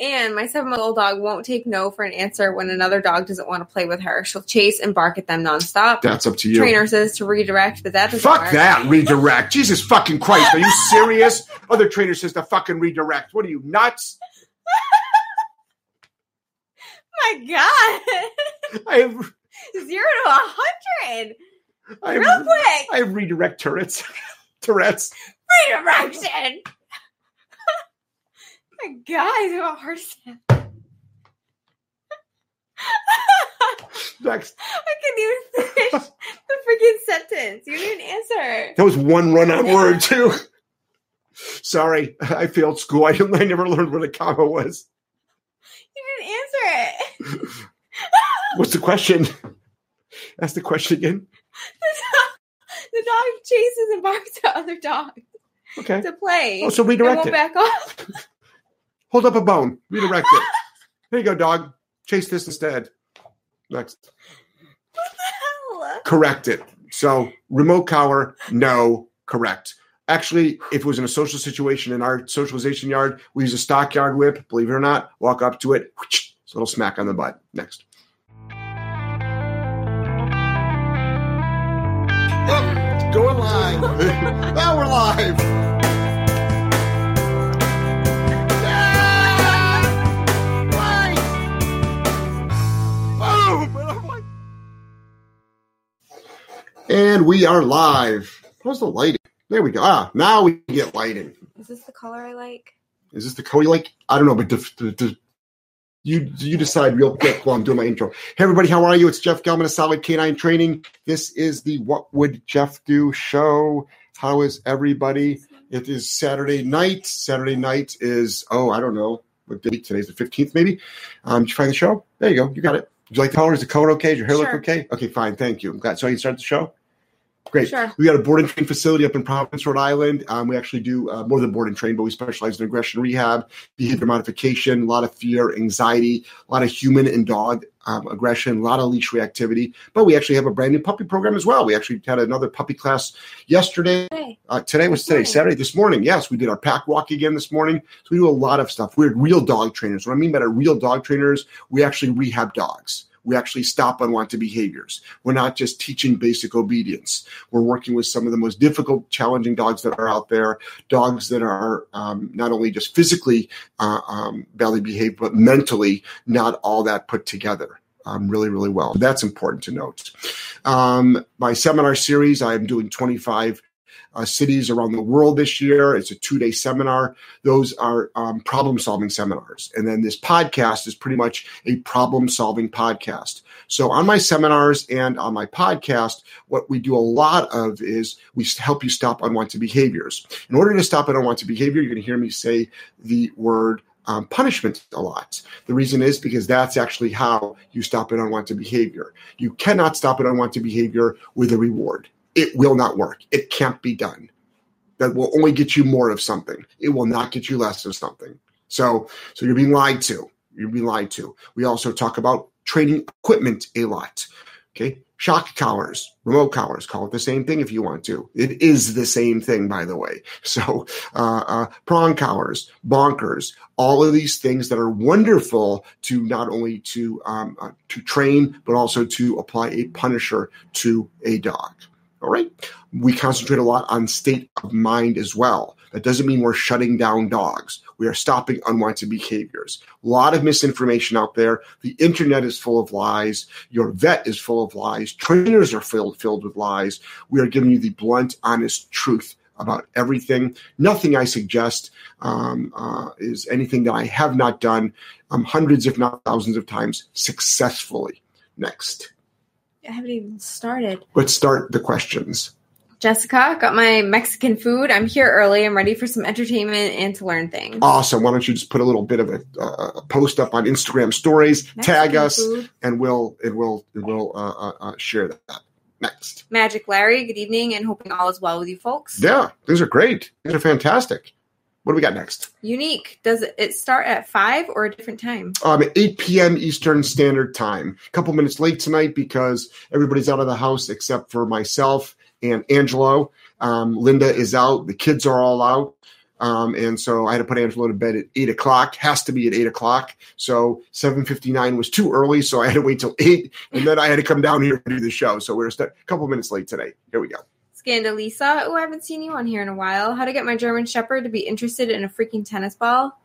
And my seven month old dog won't take no for an answer when another dog doesn't want to play with her. She'll chase and bark at them nonstop. That's up to you. Trainer says to redirect, but that doesn't Fuck work. that redirect. Jesus fucking Christ. Are you serious? Other trainer says to fucking redirect. What are you nuts? my God. I have Zero to a hundred. Real quick. I redirect turrets. Tourette's. Redirection. My God, I have a heart attack. Next. I couldn't even finish the freaking sentence. You didn't answer. That was one run on word too. Sorry, I failed school. I, I never learned what a comma was. You didn't answer it. What's the question? Ask the question again. the dog chases and barks at other dogs Okay. to play. Oh, so redirect it. back off. Hold up a bone. Redirect it. There you go, dog. Chase this instead. Next. What the hell. Correct it. So remote collar, no, correct. Actually, if it was in a social situation in our socialization yard, we use a stockyard whip. Believe it or not, walk up to it, whoosh, so little smack on the butt. Next. Oh, going live. now we're live. And we are live. How's the lighting? There we go. Ah, now we get lighting. Is this the color I like? Is this the Cody like? I don't know, but def- def- def- you you decide real quick while I'm doing my intro. Hey everybody, how are you? It's Jeff Gellman of Solid K9 Training. This is the What Would Jeff Do show. How is everybody? It is Saturday night. Saturday night is oh I don't know what date today's the fifteenth maybe. Um, did you find the show? There you go. You got it. Do you like the color? Is the color okay? Does your hair look okay? Okay, fine. Thank you. I'm glad. So you start the show. Great. Sure. We got a board and train facility up in Providence, Rhode Island. Um, we actually do uh, more than board and train, but we specialize in aggression rehab, behavior modification, a lot of fear, anxiety, a lot of human and dog um, aggression, a lot of leash reactivity. But we actually have a brand new puppy program as well. We actually had another puppy class yesterday. Uh, today was today. Saturday, this morning. Yes, we did our pack walk again this morning. So we do a lot of stuff. We're real dog trainers. What I mean by real dog trainers, we actually rehab dogs. We actually stop unwanted behaviors. We're not just teaching basic obedience. We're working with some of the most difficult, challenging dogs that are out there. Dogs that are um, not only just physically uh, um, badly behaved, but mentally not all that put together. Um, really, really well. That's important to note. Um, my seminar series, I am doing 25 uh, cities around the world this year. It's a two day seminar. Those are um, problem solving seminars. And then this podcast is pretty much a problem solving podcast. So on my seminars and on my podcast, what we do a lot of is we help you stop unwanted behaviors. In order to stop an unwanted behavior, you're going to hear me say the word um, punishment a lot. The reason is because that's actually how you stop an unwanted behavior. You cannot stop an unwanted behavior with a reward. It will not work. It can't be done. That will only get you more of something. It will not get you less of something. So, so you're being lied to. You're being lied to. We also talk about training equipment a lot. Okay, shock collars, remote collars. Call it the same thing if you want to. It is the same thing, by the way. So, uh, uh, prong collars, bonkers, all of these things that are wonderful to not only to um, uh, to train, but also to apply a punisher to a dog. All right. We concentrate a lot on state of mind as well. That doesn't mean we're shutting down dogs. We are stopping unwanted behaviors. A lot of misinformation out there. The internet is full of lies. Your vet is full of lies. Trainers are filled, filled with lies. We are giving you the blunt, honest truth about everything. Nothing I suggest um, uh, is anything that I have not done um, hundreds, if not thousands of times successfully. Next. I haven't even started. Let's start the questions. Jessica, got my Mexican food. I'm here early. I'm ready for some entertainment and to learn things. Awesome. Why don't you just put a little bit of a, uh, post up on Instagram stories, tag us, food. and we'll it will it will uh, uh, uh, share that. Next. Magic Larry, good evening and hoping all is well with you folks. Yeah, these are great. These are fantastic. What do we got next? Unique. Does it start at five or a different time? Um, 8 p.m. Eastern Standard Time. A couple minutes late tonight because everybody's out of the house except for myself and Angelo. Um, Linda is out. The kids are all out. Um, and so I had to put Angelo to bed at eight o'clock. Has to be at eight o'clock. So seven fifty nine was too early, so I had to wait till eight, and then I had to come down here to do the show. So we're a couple minutes late today. Here we go. Scandalisa. Oh, I haven't seen you on here in a while. How to get my German Shepherd to be interested in a freaking tennis ball?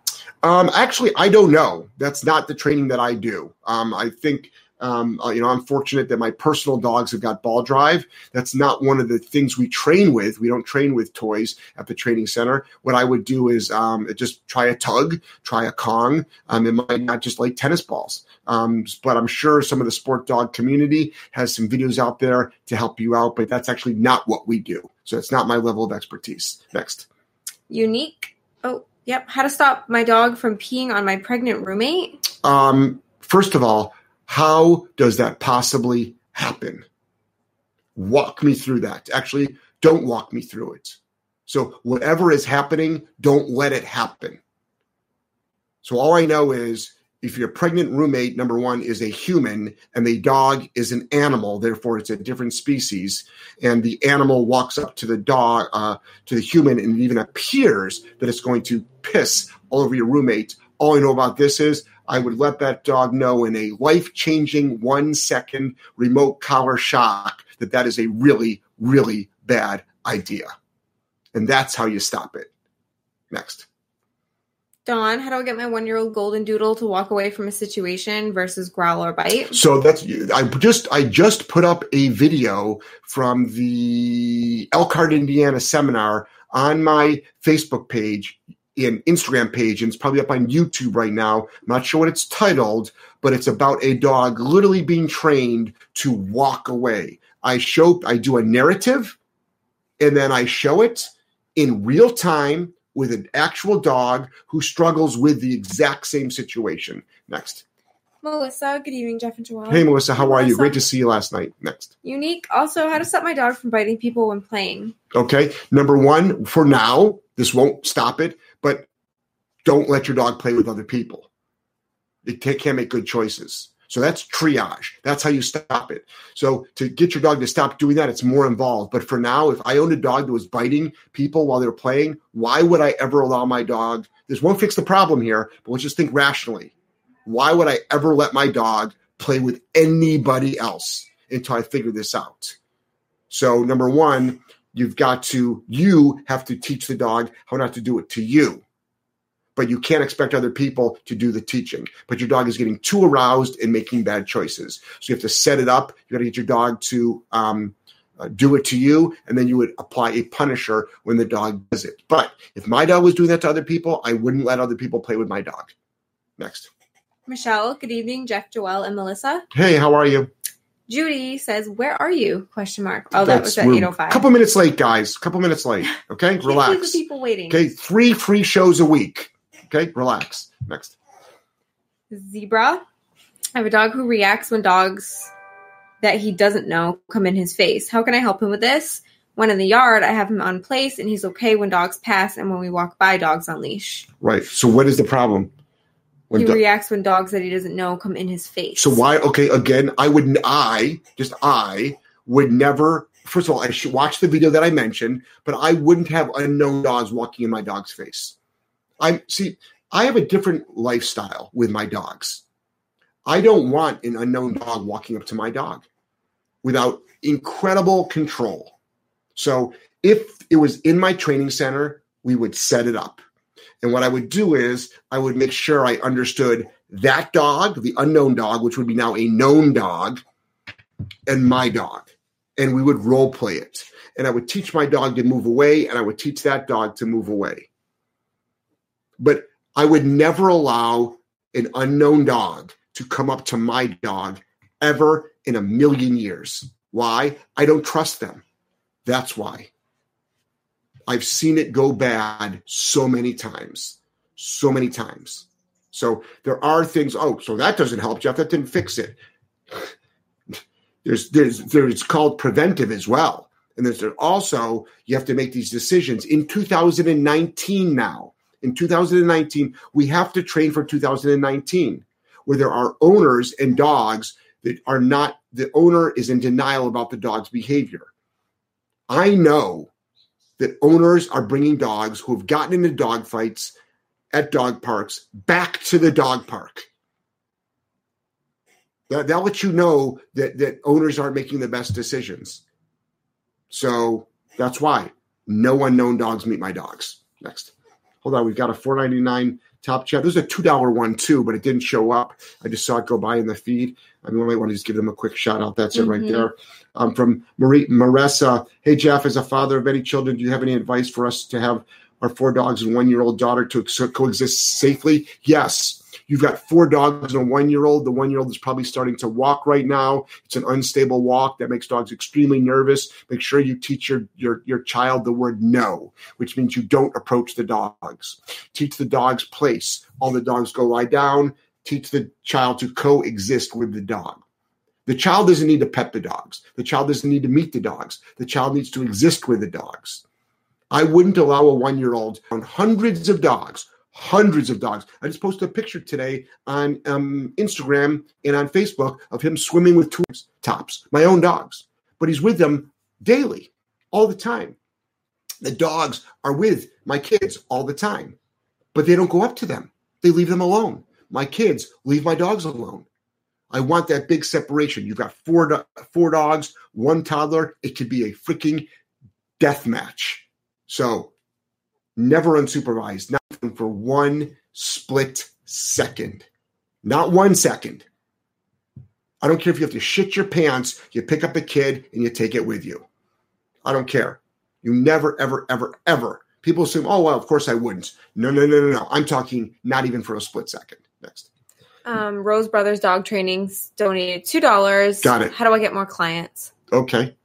Um, actually, I don't know. That's not the training that I do. Um, I think um, uh, you know, I'm fortunate that my personal dogs have got ball drive. That's not one of the things we train with. We don't train with toys at the training center. What I would do is um, just try a tug, try a Kong. Um, it might not just like tennis balls, um, but I'm sure some of the sport dog community has some videos out there to help you out. But that's actually not what we do. So it's not my level of expertise. Next. Unique. Oh, yep. How to stop my dog from peeing on my pregnant roommate? Um, first of all, how does that possibly happen? Walk me through that. Actually, don't walk me through it. So, whatever is happening, don't let it happen. So, all I know is if your pregnant roommate, number one, is a human and the dog is an animal, therefore it's a different species, and the animal walks up to the dog, uh, to the human, and it even appears that it's going to piss all over your roommate. All I know about this is I would let that dog know in a life changing one second remote collar shock that that is a really, really bad idea. And that's how you stop it. Next. Dawn, how do I get my one year old golden doodle to walk away from a situation versus growl or bite? So that's I just I just put up a video from the Elkhart, Indiana seminar on my Facebook page an Instagram page, and it's probably up on YouTube right now. I'm not sure what it's titled, but it's about a dog literally being trained to walk away. I show, I do a narrative, and then I show it in real time with an actual dog who struggles with the exact same situation. Next. Melissa, good evening, Jeff and Joelle. Hey, Melissa, how Melissa. are you? Great to see you last night. Next. Unique. Also, how to stop my dog from biting people when playing. Okay. Number one, for now, this won't stop it but don't let your dog play with other people. They can't make good choices. So that's triage. That's how you stop it. So to get your dog to stop doing that, it's more involved. But for now, if I owned a dog that was biting people while they were playing, why would I ever allow my dog? This won't fix the problem here, but let's just think rationally. Why would I ever let my dog play with anybody else until I figure this out? So number one, You've got to, you have to teach the dog how not to do it to you. But you can't expect other people to do the teaching. But your dog is getting too aroused and making bad choices. So you have to set it up. You got to get your dog to um, uh, do it to you, and then you would apply a punisher when the dog does it. But if my dog was doing that to other people, I wouldn't let other people play with my dog. Next. Michelle, good evening, Jeff, Joelle, and Melissa. Hey, how are you? Judy says, "Where are you?" Question mark. Oh, that was at eight oh five. Couple minutes late, guys. Couple minutes late. Okay, relax. people waiting. Okay, three free shows a week. Okay, relax. Next. Zebra. I have a dog who reacts when dogs that he doesn't know come in his face. How can I help him with this? When in the yard, I have him on place, and he's okay when dogs pass and when we walk by dogs on leash. Right. So, what is the problem? When he do- reacts when dogs that he doesn't know come in his face. So why? Okay, again, I would, I just I would never. First of all, I should watch the video that I mentioned, but I wouldn't have unknown dogs walking in my dog's face. I see. I have a different lifestyle with my dogs. I don't want an unknown dog walking up to my dog without incredible control. So if it was in my training center, we would set it up. And what I would do is I would make sure I understood that dog, the unknown dog, which would be now a known dog, and my dog. And we would role play it. And I would teach my dog to move away, and I would teach that dog to move away. But I would never allow an unknown dog to come up to my dog ever in a million years. Why? I don't trust them. That's why. I've seen it go bad so many times, so many times. So there are things. Oh, so that doesn't help, Jeff. That didn't fix it. There's there's there's called preventive as well, and there's also you have to make these decisions in 2019 now. In 2019, we have to train for 2019, where there are owners and dogs that are not. The owner is in denial about the dog's behavior. I know that owners are bringing dogs who have gotten into dog fights at dog parks back to the dog park. That, that lets you know that, that owners aren't making the best decisions. So that's why no unknown dogs meet my dogs. Next. Hold on, we've got a 499 top chat. There's a $2 one too, but it didn't show up. I just saw it go by in the feed. I mean, I want to just give them a quick shout out. That's mm-hmm. it right mm-hmm. there. Um, from Marie Marissa. Hey, Jeff, as a father of many children, do you have any advice for us to have our four dogs and one year old daughter to coexist safely? Yes. You've got four dogs and a one year old. The one year old is probably starting to walk right now. It's an unstable walk that makes dogs extremely nervous. Make sure you teach your, your, your child the word no, which means you don't approach the dogs. Teach the dogs place. All the dogs go lie down. Teach the child to coexist with the dog. The child doesn't need to pet the dogs. The child doesn't need to meet the dogs. The child needs to exist with the dogs. I wouldn't allow a one year old on hundreds of dogs, hundreds of dogs. I just posted a picture today on um, Instagram and on Facebook of him swimming with two tops, my own dogs. But he's with them daily, all the time. The dogs are with my kids all the time, but they don't go up to them. They leave them alone. My kids leave my dogs alone. I want that big separation. You've got four do- four dogs, one toddler. It could be a freaking death match. So never unsupervised, not for one split second. Not one second. I don't care if you have to shit your pants, you pick up a kid and you take it with you. I don't care. You never, ever, ever, ever. People assume, oh, well, of course I wouldn't. No, no, no, no, no. I'm talking not even for a split second. Next. Um, Rose Brothers Dog Trainings donated $2. Got it. How do I get more clients? Okay.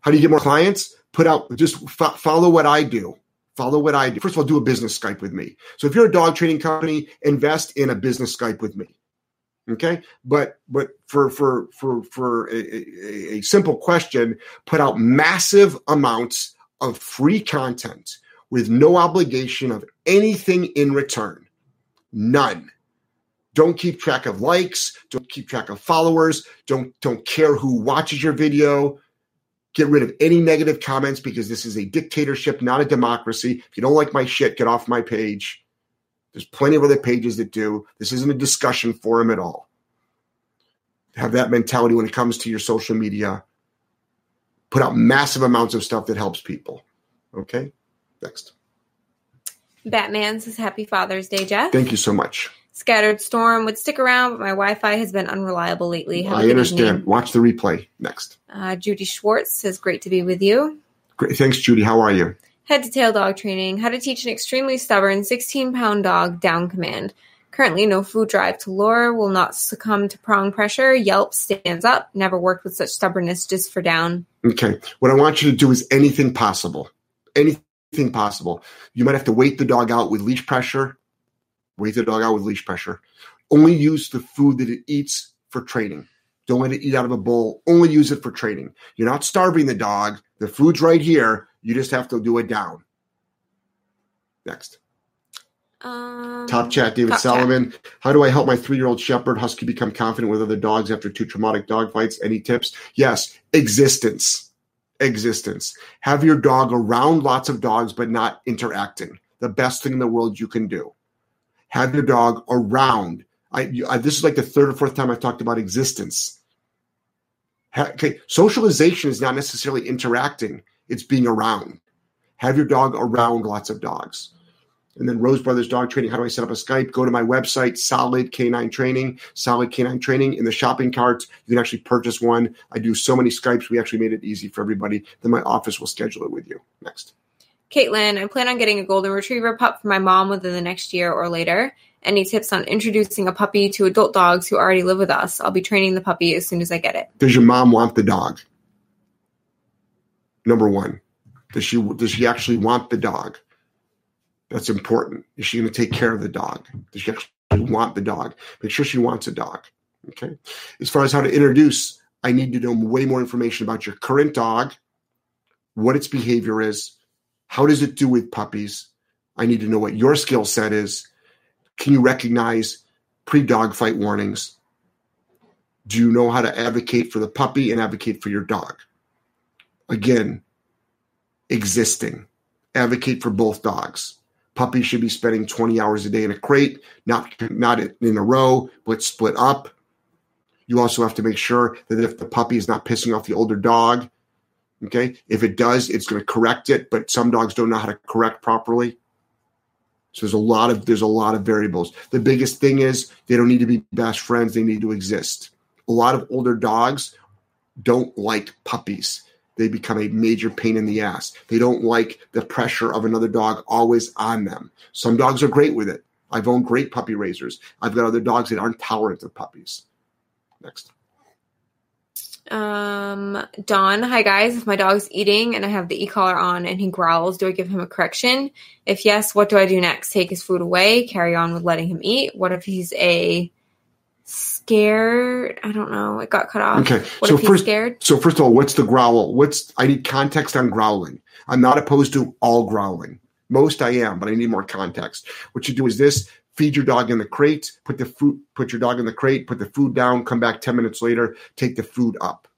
How do you get more clients? Put out, just fo- follow what I do. Follow what I do. First of all, do a business Skype with me. So if you're a dog training company, invest in a business Skype with me. Okay, but but for for for for a, a, simple question, put out massive amounts of free content with no obligation of anything in return. None. Don't keep track of likes. Don't keep track of followers. Don't don't care who watches your video. Get rid of any negative comments because this is a dictatorship, not a democracy. If you don't like my shit, get off my page. There's plenty of other pages that do. This isn't a discussion forum at all. Have that mentality when it comes to your social media. Put out massive amounts of stuff that helps people. Okay? Next. Batman says Happy Father's Day, Jeff. Thank you so much. Scattered Storm would stick around, but my Wi Fi has been unreliable lately. Have I understand. Watch the replay next. Uh, Judy Schwartz says, Great to be with you. Great. Thanks, Judy. How are you? Head to tail dog training. How to teach an extremely stubborn 16 pound dog down command. Currently, no food drive to lure, will not succumb to prong pressure. Yelp stands up. Never worked with such stubbornness just for down. Okay. What I want you to do is anything possible. Anything possible. You might have to wait the dog out with leash pressure Wait the dog out with leash pressure. Only use the food that it eats for training. Don't let it eat out of a bowl. Only use it for training. You're not starving the dog. The food's right here. You just have to do it down. Next. Um, top chat, David top Solomon. Chat. How do I help my three year old Shepherd Husky become confident with other dogs after two traumatic dog fights? Any tips? Yes, existence. Existence. Have your dog around lots of dogs, but not interacting. The best thing in the world you can do have your dog around. I, I, this is like the third or fourth time I've talked about existence. Ha, okay, socialization is not necessarily interacting; it's being around. Have your dog around lots of dogs. And then Rose Brothers Dog Training. How do I set up a Skype? Go to my website, Solid K9 Training, Solid K9 Training. In the shopping cart, you can actually purchase one. I do so many Skypes. We actually made it easy for everybody. Then my office will schedule it with you. Next. Caitlin, I plan on getting a golden retriever pup for my mom within the next year or later. Any tips on introducing a puppy to adult dogs who already live with us? I'll be training the puppy as soon as I get it. Does your mom want the dog? Number one, does she does she actually want the dog? That's important. Is she going to take care of the dog? Does she actually want the dog? Make sure she wants a dog. Okay. As far as how to introduce, I need to know way more information about your current dog, what its behavior is, how does it do with puppies? I need to know what your skill set is. Can you recognize pre dog fight warnings? Do you know how to advocate for the puppy and advocate for your dog? Again, existing, advocate for both dogs. Puppies should be spending 20 hours a day in a crate, not not in a row, but split up. You also have to make sure that if the puppy is not pissing off the older dog, okay, if it does, it's going to correct it. But some dogs don't know how to correct properly. So there's a lot of there's a lot of variables. The biggest thing is they don't need to be best friends; they need to exist. A lot of older dogs don't like puppies. They become a major pain in the ass. They don't like the pressure of another dog always on them. Some dogs are great with it. I've owned great puppy raisers. I've got other dogs that aren't tolerant of puppies. Next. Um, Dawn, hi guys. If my dog's eating and I have the e-collar on and he growls, do I give him a correction? If yes, what do I do next? Take his food away, carry on with letting him eat? What if he's a scared? I don't know. It got cut off. Okay. What so if he's first, scared? so first of all, what's the growl? What's I need context on growling. I'm not opposed to all growling. Most I am, but I need more context. What you do is this: feed your dog in the crate, put the food, put your dog in the crate, put the food down, come back 10 minutes later, take the food up.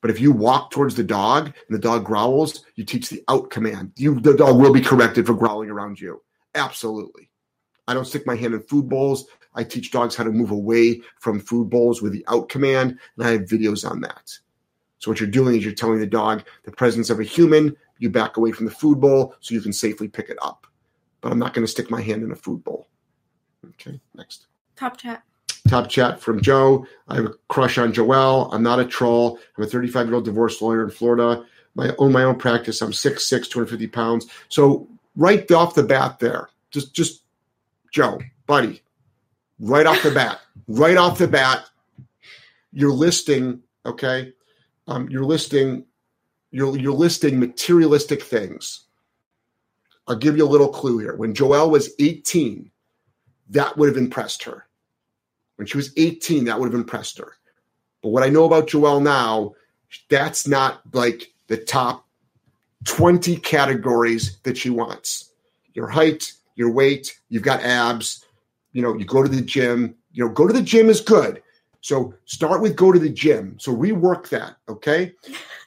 But if you walk towards the dog and the dog growls, you teach the out command. You the dog will be corrected for growling around you. Absolutely. I don't stick my hand in food bowls. I teach dogs how to move away from food bowls with the out command, and I have videos on that. So what you're doing is you're telling the dog the presence of a human, you back away from the food bowl so you can safely pick it up but I'm not going to stick my hand in a food bowl. Okay, next. Top chat. Top chat from Joe. I have a crush on Joelle. I'm not a troll. I'm a 35 year old divorce lawyer in Florida. I own my own practice. I'm 6'6, 250 pounds. So right off the bat there, just just Joe, buddy, right off the bat, right off the bat, you're listing, okay? Um, you're listing you're you're listing materialistic things I'll give you a little clue here. When Joelle was 18, that would have impressed her. When she was 18, that would have impressed her. But what I know about Joelle now, that's not like the top 20 categories that she wants. Your height, your weight, you've got abs, you know, you go to the gym. You know, go to the gym is good. So start with go to the gym. So rework that, okay?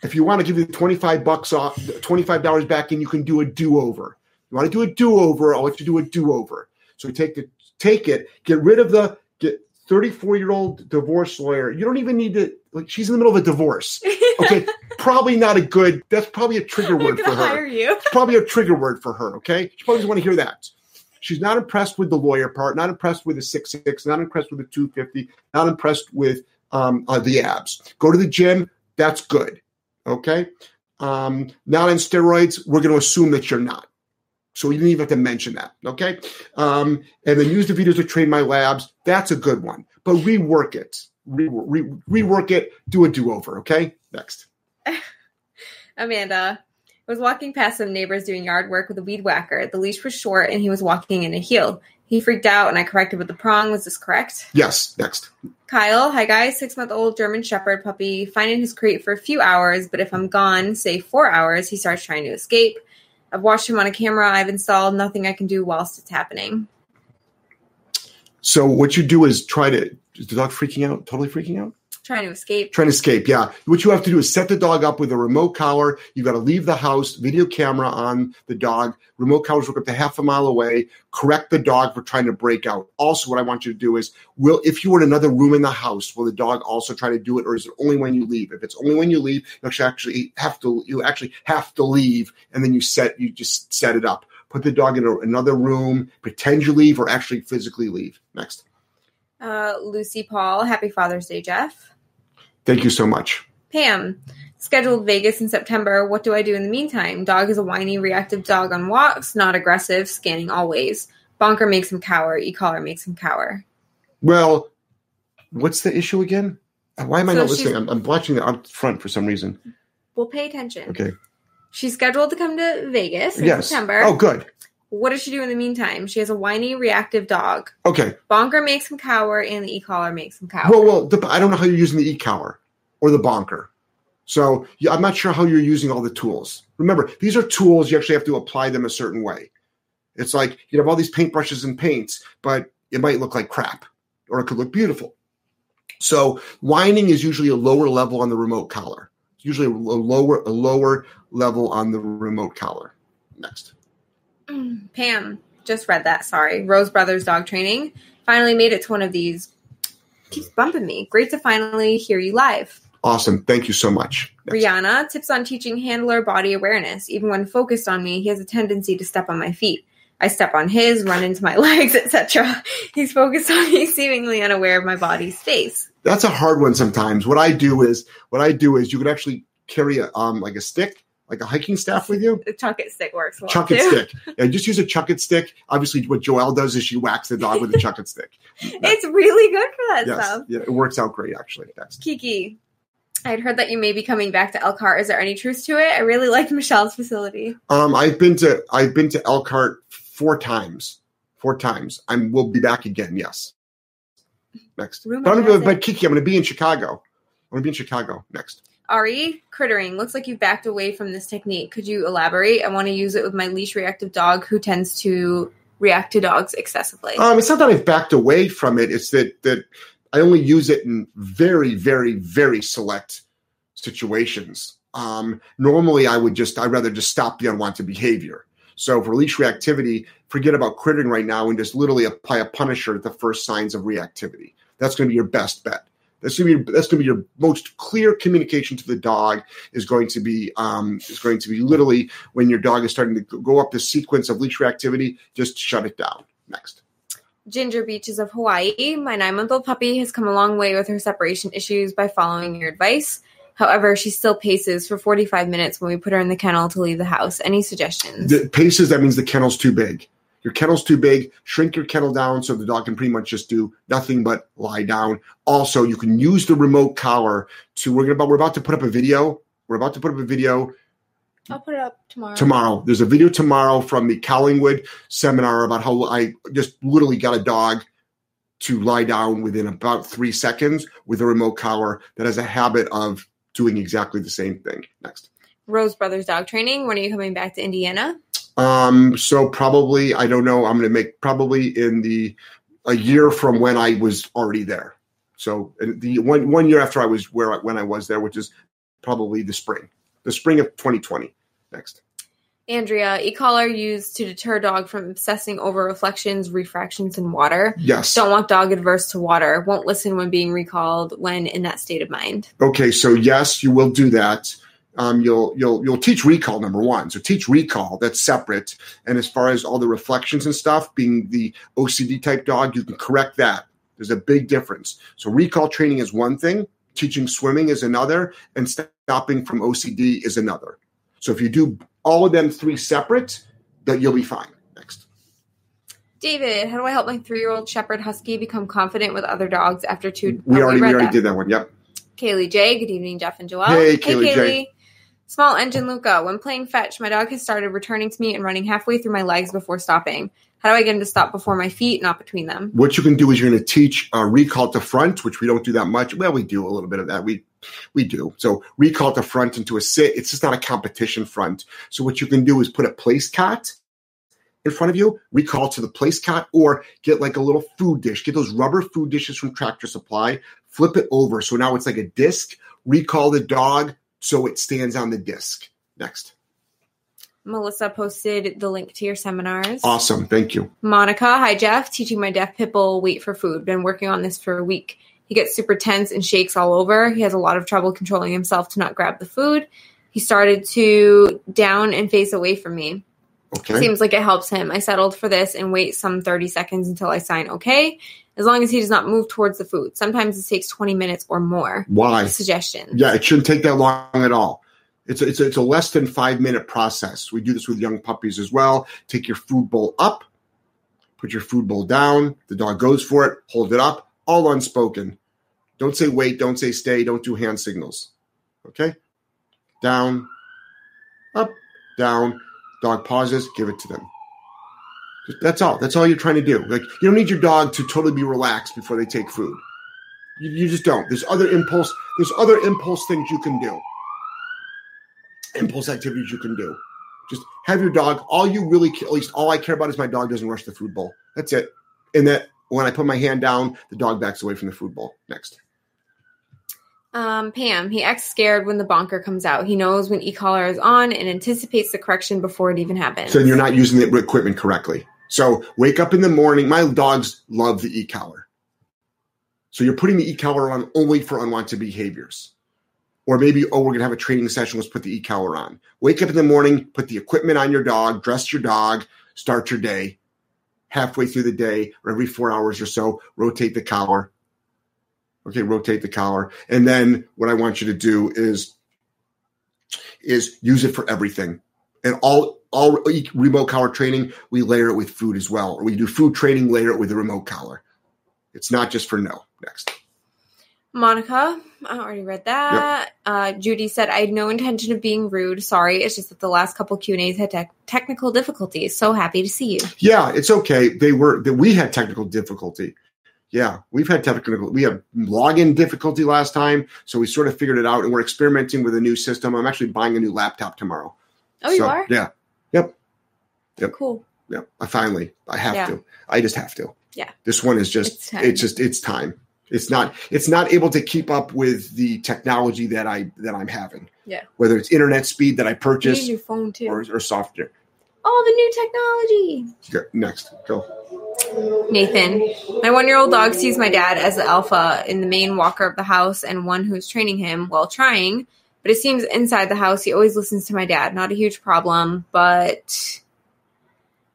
If you want to give you 25 bucks off, $25 back and you can do a do-over. You want to do a do-over? I'll let you do a do-over. So take the take it, get rid of the get 34 year old divorce lawyer. You don't even need to like she's in the middle of a divorce. Okay. probably not a good that's probably a trigger word for her. Hire you. It's probably a trigger word for her. Okay. She probably doesn't want to hear that. She's not impressed with the lawyer part, not impressed with the six six, not impressed with the 250, not impressed with um, uh, the abs. Go to the gym. That's good. Okay. Um, not on steroids. We're going to assume that you're not. So you didn't even have to mention that. Okay. Um, and then use the videos to train my labs. That's a good one. But rework it. Re- re- rework it. Do a do over. Okay. Next. Amanda was walking past some neighbors doing yard work with a weed whacker. The leash was short and he was walking in a heel. He freaked out and I corrected with the prong. Was this correct? Yes. Next. Kyle, hi guys, six month old German Shepherd puppy, fine in his crate for a few hours, but if I'm gone, say four hours, he starts trying to escape. I've watched him on a camera. I've installed nothing I can do whilst it's happening. So what you do is try to is the dog freaking out, totally freaking out? Trying to escape. Trying to escape, yeah. What you have to do is set the dog up with a remote collar. You've got to leave the house, video camera on the dog. Remote collars work up to half a mile away. Correct the dog for trying to break out. Also, what I want you to do is, will if you were in another room in the house, will the dog also try to do it, or is it only when you leave? If it's only when you leave, you actually actually have to you actually have to leave, and then you set you just set it up. Put the dog in a, another room, pretend you leave, or actually physically leave. Next. Uh, Lucy Paul, happy Father's Day, Jeff. Thank you so much. Pam, scheduled Vegas in September. What do I do in the meantime? Dog is a whiny, reactive dog on walks, not aggressive, scanning always. Bonker makes him cower. E-collar makes him cower. Well, what's the issue again? Uh, Why am I So not listening? I'm, I'm watching it up front for some reason. Well, pay attention. Okay. She's scheduled to come to Vegas in yes. September. Oh, good. What does she do in the meantime? She has a whiny, reactive dog. Okay. Bonker makes him cower, and the e-collar makes him cower. Well, well, the, I don't know how you're using the e-cower or the bonker. So I'm not sure how you're using all the tools. Remember, these are tools. You actually have to apply them a certain way. It's like you have all these paintbrushes and paints, but it might look like crap or it could look beautiful. So whining is usually a lower level on the remote collar. It's usually a lower a lower level on the remote collar. Next. Pam just read that. Sorry. Rose Brothers Dog Training. Finally made it to one of these. Keeps bumping me. Great to finally hear you live. Awesome. Thank you so much. Next. Rihanna tips on teaching handler body awareness. Even when focused on me, he has a tendency to step on my feet. I step on his, run into my legs, etc. He's focused on me, seemingly unaware of my body's space. That's a hard one sometimes. What I do is what I do is you could actually carry a um like a stick, like a hiking staff with you. The chuck it stick works well. Chuck it too. stick. Yeah, just use a chuck it stick. Obviously, what Joelle does is she whacks the dog with a chuck it stick. It's really good for that yes, stuff. yeah, it works out great actually. Next. Kiki, I'd heard that you may be coming back to Elkhart. Is there any truth to it? I really like Michelle's facility. Um, I've been to I've been to Elkhart four times. Four times. I'm we'll be back again. Yes. Next. Rumor But, I'm gonna, but. Kiki, I'm going to be in Chicago. I'm going to be in Chicago next. Ari, crittering. Looks like you've backed away from this technique. Could you elaborate? I want to use it with my leash reactive dog who tends to react to dogs excessively. Um, it's not that I've backed away from it. It's that that I only use it in very, very, very select situations. Um, normally, I would just I'd rather just stop the unwanted behavior. So for leash reactivity, forget about crittering right now and just literally apply a punisher at the first signs of reactivity. That's going to be your best bet. That's going to be that's going to be your most clear communication to the dog is going to be um, is going to be literally when your dog is starting to go up the sequence of leash reactivity, just shut it down. Next. Ginger Beaches of Hawaii. My nine month old puppy has come a long way with her separation issues by following your advice. However, she still paces for 45 minutes when we put her in the kennel to leave the house. Any suggestions? The paces that means the kennel's too big. Your kennel's too big. Shrink your kennel down so the dog can pretty much just do nothing but lie down. Also, you can use the remote collar to. We're gonna. We're about to put up a video. We're about to put up a video I'll put it up tomorrow. tomorrow. There's a video tomorrow from the Collingwood seminar about how I just literally got a dog to lie down within about three seconds with a remote collar that has a habit of doing exactly the same thing. Next. Rose Brothers Dog Training. When are you coming back to Indiana? Um, so probably I don't know. I'm going to make probably in the a year from when I was already there. So the one one year after I was where I, when I was there, which is probably the spring, the spring of 2020. Next. Andrea, e-collar used to deter dog from obsessing over reflections, refractions, and water. Yes. Don't want dog adverse to water. Won't listen when being recalled when in that state of mind. Okay, so yes, you will do that. Um, you'll you'll you'll teach recall number one. So teach recall. That's separate. And as far as all the reflections and stuff, being the OCD type dog, you can correct that. There's a big difference. So recall training is one thing. Teaching swimming is another, and stopping from OCD is another. So if you do all of them three separate, that you'll be fine. Next. David, how do I help my three-year-old Shepherd Husky become confident with other dogs after two? We oh, already we read already that. did that one. Yep. Kaylee J. Good evening, Jeff and Joelle. Hey, Kaylee J. Small engine Luca. When playing fetch, my dog has started returning to me and running halfway through my legs before stopping. How do I get him to stop before my feet, not between them? What you can do is you're going to teach uh, recall to front, which we don't do that much. Well, we do a little bit of that. We we do. So recall to front into a sit. It's just not a competition front. So what you can do is put a place cot in front of you, recall to the place cot, or get like a little food dish. Get those rubber food dishes from Tractor Supply. Flip it over so now it's like a disc. Recall the dog so it stands on the disc. Next. Melissa posted the link to your seminars. Awesome. Thank you. Monica, hi Jeff, teaching my deaf pit bull wait for food. Been working on this for a week. He gets super tense and shakes all over. He has a lot of trouble controlling himself to not grab the food. He started to down and face away from me. Okay. Seems like it helps him. I settled for this and wait some 30 seconds until I sign okay, as long as he does not move towards the food. Sometimes it takes 20 minutes or more. Why? Suggestion. Yeah, it shouldn't take that long at all. It's a, it's a, it's a less than five minute process. We do this with young puppies as well. Take your food bowl up, put your food bowl down. The dog goes for it. Hold it up. All unspoken. Don't say wait. Don't say stay. Don't do hand signals. Okay. Down, up, down. Dog pauses. Give it to them. That's all. That's all you're trying to do. Like you don't need your dog to totally be relaxed before they take food. You, you just don't. There's other impulse. There's other impulse things you can do. Impulse activities you can do. Just have your dog. All you really, at least all I care about is my dog doesn't rush the food bowl. That's it. And that when I put my hand down, the dog backs away from the food bowl. Next. Um, Pam, he acts scared when the bonker comes out. He knows when e-collar is on and anticipates the correction before it even happens. So you're not using the equipment correctly. So wake up in the morning. My dogs love the e-collar. So you're putting the e-collar on only for unwanted behaviors. Or maybe, oh, we're going to have a training session. Let's put the e-collar on. Wake up in the morning, put the equipment on your dog, dress your dog, start your day. Halfway through the day, or every four hours or so, rotate the collar. Okay, rotate the collar. And then what I want you to do is is use it for everything. And all all remote collar training, we layer it with food as well. Or we do food training, layer it with a remote collar. It's not just for no. Next. Monica, I already read that. Yep. Uh, Judy said, "I had no intention of being rude. Sorry, it's just that the last couple Q and A's had te- technical difficulties. So happy to see you." Yeah, it's okay. They were that we had technical difficulty. Yeah, we've had technical. We had login difficulty last time, so we sort of figured it out, and we're experimenting with a new system. I'm actually buying a new laptop tomorrow. Oh, so, you are? Yeah. Yep. Yep. Cool. Yep. I finally, I have Yeah. to. I just have to. Yeah. This one is just. It's It's, just. It's time. It's not. It's not able to keep up with the technology that I that I'm having. Yeah. Whether it's internet speed that I You purchase your phone too. or, or software. All the new technology. Yeah. next, go. Nathan, my one year old dog sees my dad as the alpha in the main walker of the house and one who's training him while trying. But it seems inside the house he always listens to my dad. Not a huge problem, but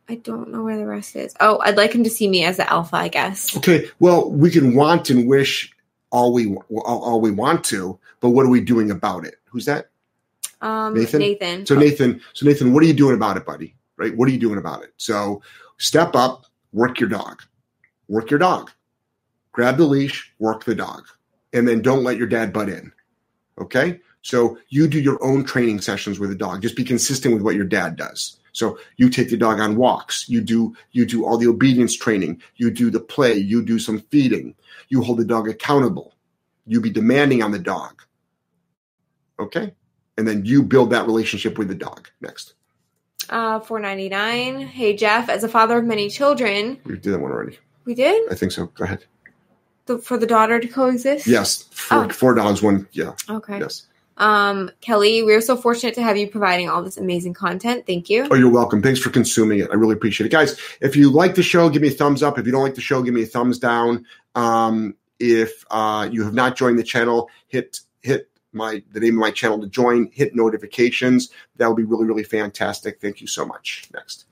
I don't know where the rest is. Oh, I'd like him to see me as the alpha, I guess. Okay. Well, we can want and wish all we all, all we want to, but what are we doing about it? Who's that? Um, Nathan? Nathan. So Nathan, so Nathan, what are you doing about it, buddy? Right? What are you doing about it? So step up, work your dog. Work your dog. Grab the leash, work the dog. And then don't let your dad butt in. Okay? So you do your own training sessions with the dog. Just be consistent with what your dad does. So you take the dog on walks. You do you do all the obedience training. You do the play. You do some feeding. You hold the dog accountable. You be demanding on the dog. Okay? And then you build that relationship with the dog. Next. Uh, four ninety nine. Hey Jeff, as a father of many children, We did that one already. we did I think so. Go ahead. the, for the daughter to coexist. Yes. Four, Oh. four dogs, one. Yeah. Okay. Yes. Um, Kelly, we're so fortunate to have you providing all this amazing content. Thank you. Oh, you're welcome. Thanks for consuming it. I really appreciate it. Guys, if you like the show, give me a thumbs up. If you don't like the show, give me a thumbs down. Um, if uh, you have not joined the channel, hit hit my the name of my channel to join, hit notifications. That would be really, really fantastic. Thank you so much. Next.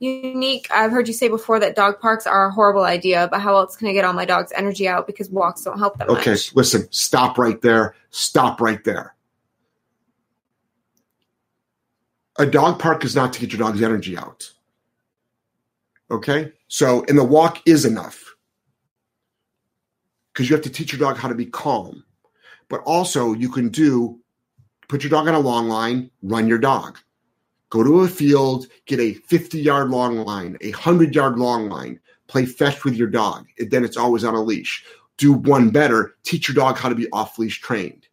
Unique. I've heard you say before that dog parks are a horrible idea, but how else can I get all my dog's energy out because walks don't help that Okay, much? listen, stop right there. Stop right there. A dog park is not to get your dog's energy out. Okay? So, and the walk is enough because you have to teach your dog how to be calm. But also, you can do put your dog on a long line, run your dog. Go to a field, get a 50 yard long line, a 100 yard long line, play fetch with your dog. And then it's always on a leash do one better teach your dog how to be off leash trained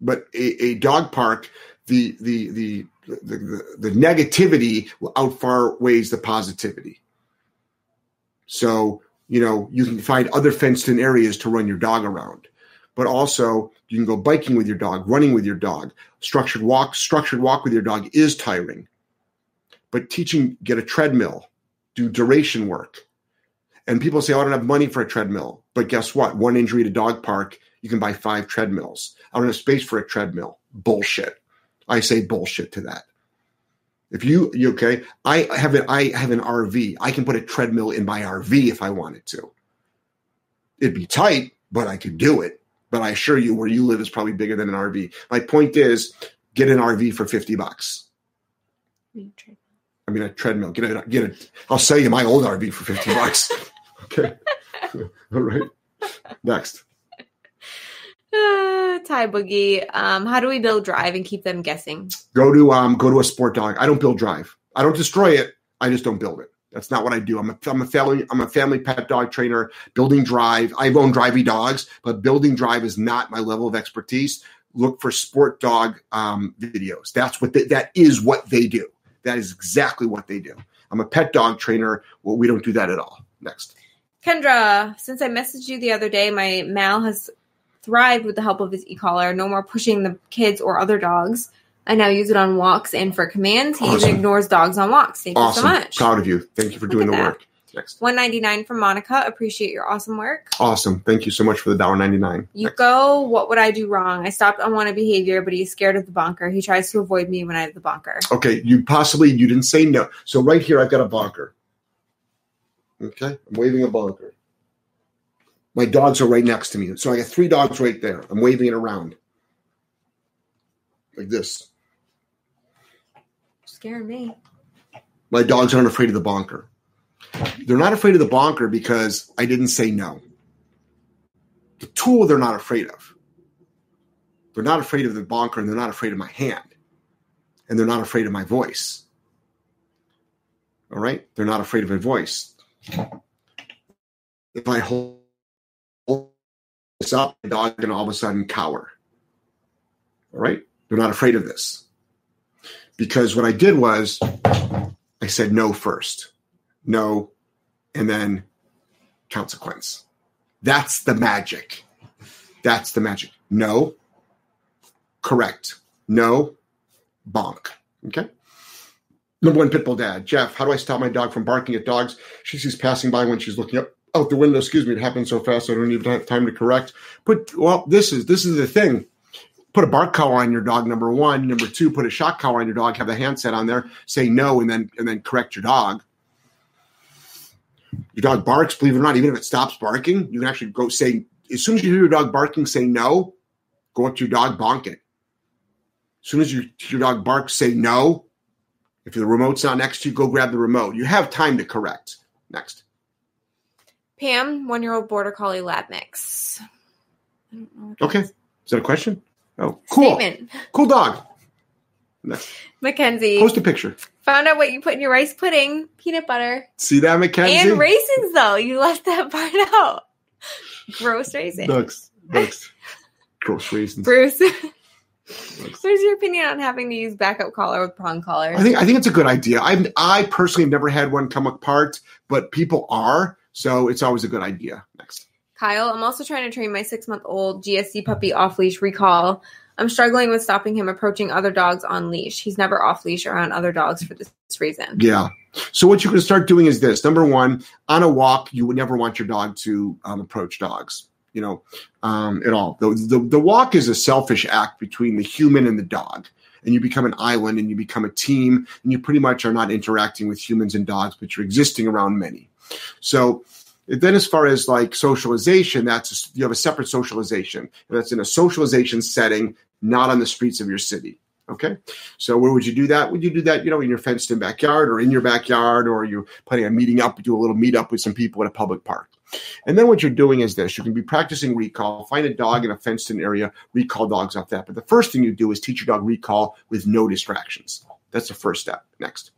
but a, a dog park the the, the the the negativity outfar the positivity so you know you can find other fenced in areas to run your dog around but also you can go biking with your dog running with your dog structured walk structured walk with your dog is tiring but teaching get a treadmill do duration work and people say, oh, I don't have money for a treadmill. But guess what? One injury to dog park, you can buy five treadmills. I don't have space for a treadmill. Bullshit. I say bullshit to that. If you, you okay, I have an I have an RV. I can put a treadmill in my RV if I wanted to. It'd be tight, but I could do it. But I assure you, where you live is probably bigger than an RV. My point is, get an RV for fifty bucks. I mean, a treadmill. Get a get a. I'll sell you my old RV for fifty bucks. okay. All right. Next. Uh, Ty Boogie. Um, how do we build drive and keep them guessing? Go to um. Go to a sport dog. I don't build drive. I don't destroy it. I just don't build it. That's not what I do. I'm a I'm a family I'm a family pet dog trainer. Building drive. I've owned drivey dogs, but building drive is not my level of expertise. Look for sport dog um, videos. That's what they, that is what they do. That is exactly what they do. I'm a pet dog trainer. Well, we don't do that at all. Next. Kendra, since I messaged you the other day, my Mal has thrived with the help of his e-collar. No more pushing the kids or other dogs. I now use it on walks and for commands. He even Awesome. ignores dogs on walks. Thank Awesome. you so much. Proud of you. Thank you for Look doing the that. work. Next. 199 from Monica. Appreciate your awesome work. Awesome. Thank you so much for the dollar ninety nine. You go, what would I do wrong? I stopped unwanted behavior, but he's scared of the bonker. He tries to avoid me when I have the bonker. Okay, you possibly you didn't say no. So right here, I've got a bonker. Okay, I'm waving a bonker. My dogs are right next to me, so I got three dogs right there. I'm waving it around like this. Scaring me. My dogs aren't afraid of the bonker. They're not afraid of the bonker because I didn't say no. The tool they're not afraid of. They're not afraid of the bonker and they're not afraid of my hand. And they're not afraid of my voice. All right? They're not afraid of my voice. If I hold up, the dog can all of a sudden cower. All right? They're not afraid of this. Because what I did was I said no first. No, and then consequence. That's the magic. That's the magic. No, correct. No, bonk. Okay. Number one pitbull dad, Jeff. How do I stop my dog from barking at dogs she sees passing by when she's looking up out the window? Excuse me, it happened so fast I don't even have time to correct. Put well, this is this is the thing. Put a bark collar on your dog. Number one. Number two, put a shock collar on your dog. Have the handset on there. Say no, and then and then correct your dog. Your dog barks. Believe it or not, even if it stops barking, you can actually go say as soon as you hear your dog barking, say no. Go up to your dog, bonk it. As soon as your, your dog barks, say no. If the remote's not next to you, go grab the remote. You have time to correct. Next. Pam, one year old border collie lab mix. I don't know what that Okay. is. That a question? Oh, cool. Statement. Cool dog. Next. Mackenzie. Post a picture. Found out what you put in your rice pudding. Peanut butter. See that, Mackenzie? And raisins, though. You left that part out. Gross raisins. Ducks. Ducks. Gross raisins. Bruce, what is your opinion on having to use backup collar with prong collars? I think I think it's a good idea. I I personally have never had one come apart, but people are, so it's always a good idea. Next. Kyle, I'm also trying to train my six month old GSD puppy off leash recall. I'm struggling with stopping him approaching other dogs on leash. He's never off leash around other dogs for this reason. Yeah. So what you can start doing is this. Number one, on a walk, you would never want your dog to um, approach dogs. You know, um, at all. The, the the walk is a selfish act between the human and the dog, and you become an island and you become a team, and you pretty much are not interacting with humans and dogs, but you're existing around many. So then, as far as like socialization, that's you have a separate socialization. That's in a socialization setting, not on the streets of your city. Okay. So where would you do that? Would you do that, you know, in your fenced in backyard or in your backyard, or you're planning on meeting up, do a little meetup with some people at a public park? And then what you're doing is this: you can be practicing recall, find a dog in a fenced in area, recall dogs off that. But the first thing you do is teach your dog recall with no distractions. That's the first step. Next.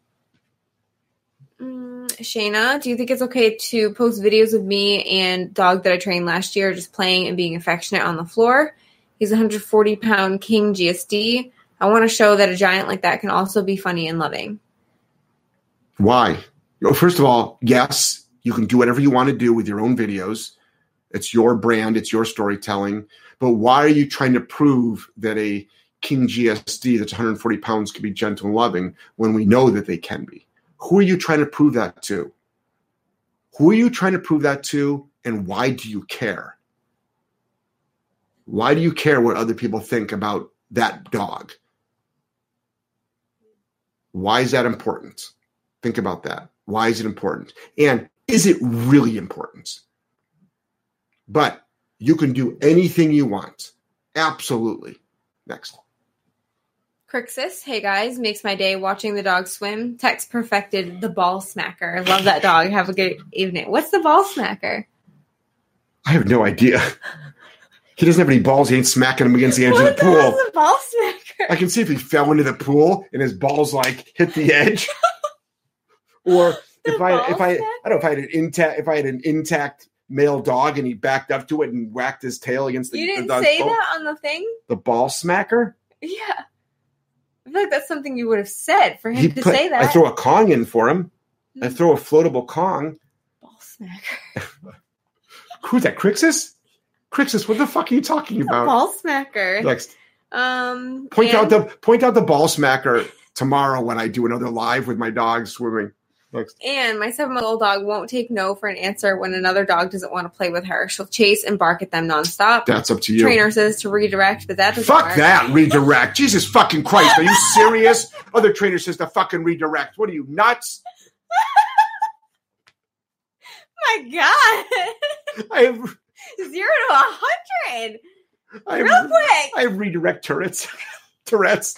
Mm, Shayna, do you think it's okay to post videos of me and dog that I trained last year just playing and being affectionate on the floor? He's a 140 pound king GSD. I want to show that a giant like that can also be funny and loving. Why? Well, first of all, yes, you can do whatever you want to do with your own videos. It's your brand, it's your storytelling. But why are you trying to prove that a King GSD that's 140 pounds can be gentle and loving when we know that they can be? Who are you trying to prove that to? Who are you trying to prove that to, and why do you care? Why do you care what other people think about that dog? Why is that important? Think about that. Why is it important? And is it really important? But you can do anything you want. Absolutely. Next. Crixus, hey guys, makes my day watching the dog swim. Tex perfected the ball smacker. Love that dog. Have a good evening. What's the ball smacker? I have no idea. He doesn't have any balls. He ain't smacking them against the edge What of the the pool. is a ball smacker? I can see if he fell into the pool and his balls like hit the edge. or if I if I I don't know if I had an intact if I had an intact male dog and he backed up to it and whacked his tail against the, You didn't dog's say pool. that on the thing? The ball smacker. Yeah. I feel like that's something you would have said for him He to put, say that. I throw a Kong in for him. I Mm. throw a floatable Kong. ball smacker. Who's that? Crixus? Crixus, what the fuck are you talking about? Ball smacker. Next. Um, Point and- out the point out the ball smacker tomorrow when I do another live with my dog swimming. Next. And my seven month old dog won't take no for an answer when another dog doesn't want to play with her. She'll chase and bark at them nonstop. That's up to you. Trainer says to redirect, but that doesn't Fuck work. that redirect. Jesus fucking Christ. Are you serious? Other trainer says to fucking redirect. What are you nuts? my God. I have Zero to a hundred. Real have, quick. I have redirect turrets. Tourette's.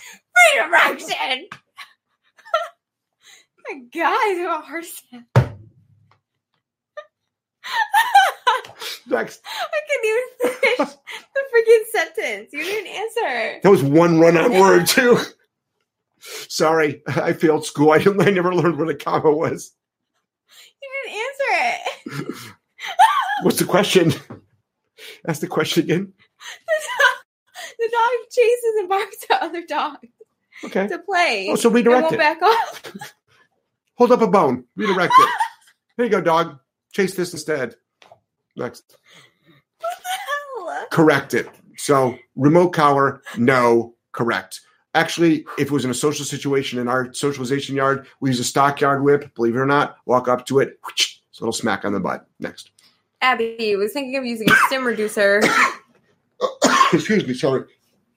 Redirection. My God, I have a heart attack. Next. I couldn't even finish the freaking sentence. You didn't answer. That was one run on word too. Sorry, I failed school. I, didn't, I never learned what a comma was. You didn't answer it. What's the question? Ask the question again. the dog the dog chases and barks at other dogs Okay. to play. Oh, so redirect it. back off. Hold up a bone. Redirect it. Here you go, dog. Chase this instead. Next. Correct it. So remote collar, no, correct. Actually, if it was in a social situation in our socialization yard, we use a stockyard whip. Believe it or not, walk up to it, so it'll smack on the butt. Next. Abby was thinking of using a stim reducer. Excuse me, sorry.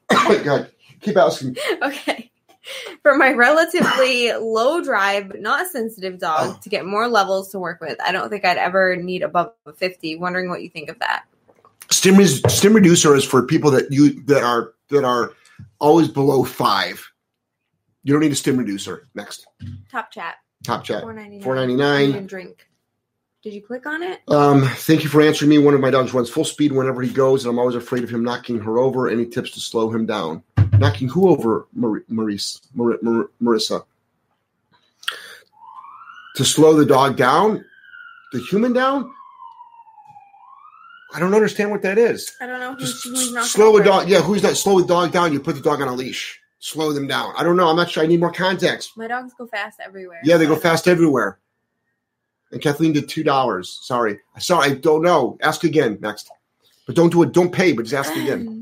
Oh my God. Keep asking. okay. For my relatively low drive but not sensitive dog to get more levels to work with. I don't think I'd ever need above a 50. Wondering what you think of that. Stim, is, stim reducer is for people that you that are that are always below five. You don't need a stim reducer. Next. Top chat. Top chat. 499. Four ninety nine. And drink. Did you click on it? Um, thank you for answering me. One of my dogs runs full speed whenever he goes, and I'm always afraid of him knocking her over. Any tips to slow him down? Knocking who over, Maurice? Mar- Mar- Marissa? To slow the dog down? The human down? I don't understand what that is. I don't know who's, who's not slow a dog. Yeah, who's that? Slow the dog down. You put the dog on a leash. Slow them down. I don't know. I'm not sure. I need more context. My dogs go fast everywhere. Yeah, they go fast everywhere. And Kathleen did two dollars. Sorry, I sorry, I don't know. Ask again next, but don't do it. Don't pay, but just ask again.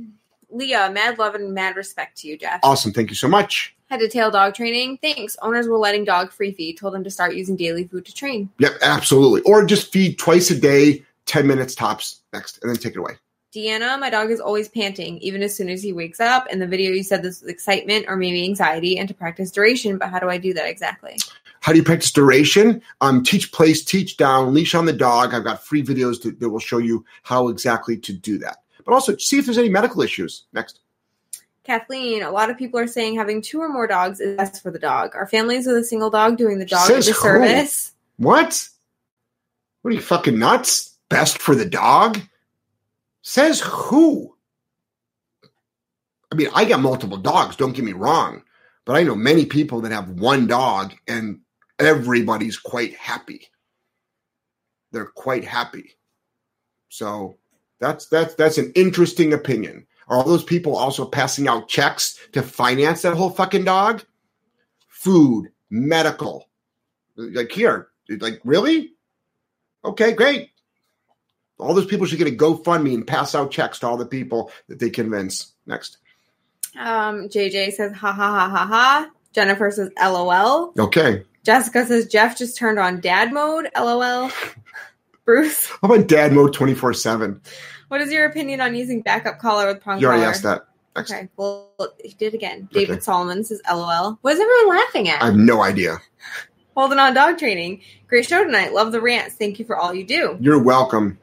Leah, mad love and mad respect to you, Jeff. Awesome, thank you so much. Head to tail dog training. Thanks. Owners were letting dog free feed. Told them to start using daily food to train. Yep, absolutely. Or just feed twice a day, ten minutes tops. Next, and then take it away. Deanna, my dog is always panting, even as soon as he wakes up. In the video, you said this is excitement or maybe anxiety and to practice duration, but how do I do that exactly? How do you practice duration? Um, teach place, teach down, leash on the dog. I've got free videos that, that will show you how exactly to do that. But also see if there's any medical issues. Next. Kathleen, a lot of people are saying having two or more dogs is best for the dog. Are families with a single dog doing the dog a Says who? disservice? What? What are you fucking nuts? Best for the dog? Says who? I mean, I got multiple dogs, don't get me wrong, but I know many people that have one dog and everybody's quite happy. They're quite happy. So that's that's that's an interesting opinion. Are all those people also passing out checks to finance that whole fucking dog? Food, medical. Like here, like really? Okay, great. All those people should get a GoFundMe and pass out checks to all the people that they convince. Next. Um, JJ says, ha ha ha ha ha. Jennifer says, lol. Okay. Jessica says, Jeff just turned on dad mode, lol. Bruce, How about dad mode 24 7? what is your opinion on using backup collar with prong You already collar? asked that. Next. Okay, well, he did again. David Okay. Solomon says, lol. What is everyone laughing at? I have no idea. Holding on dog training. Great show tonight. Love the rants. Thank you for all you do. You're welcome.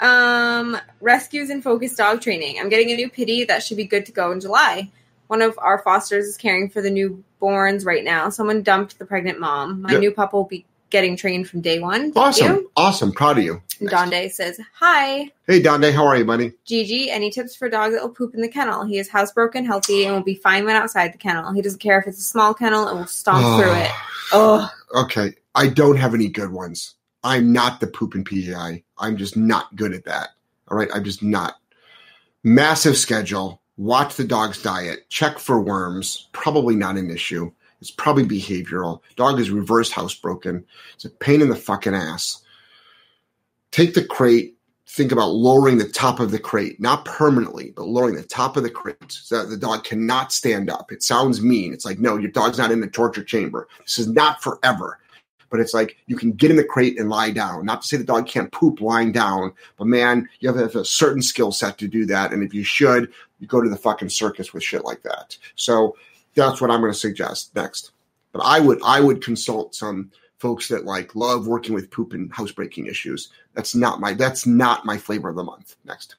Um, rescues and focused dog training. I'm getting a new pity that should be good to go in July. One of our fosters is caring for the newborns right now. Someone dumped the pregnant mom. My Yep. new pup will be getting trained from day one. Thank Awesome. you. Awesome. Proud of you. And. Donde says, Hi, Hey, Donde, how are you, buddy? Gigi. Any tips for a dog that will poop in the kennel? He is housebroken, healthy, and will be fine when outside the kennel. He doesn't care if it's a small kennel and will stomp ah. through it. Oh, Okay. I don't have any good ones. I'm not the poop and PEI. I'm just not good at that. All right. I'm just not. Massive schedule. Watch the dog's diet. Check for worms. Probably not an issue. It's probably behavioral. Dog is reverse housebroken. It's a pain in the fucking ass. Take the crate, think about lowering the top of the crate, not permanently, but lowering the top of the crate so that the dog cannot stand up. It sounds mean. It's like, no, your dog's not in the torture chamber. This is not forever. But it's like you can get in the crate and lie down. Not to say the dog can't poop lying down, but man, you have to have a certain skill set to do that. And if you should, you go to the fucking circus with shit like that. So that's what I'm going to suggest next. But I would I would consult some folks that like love working with poop and housebreaking issues. That's not my that's not my flavor of the month. Next.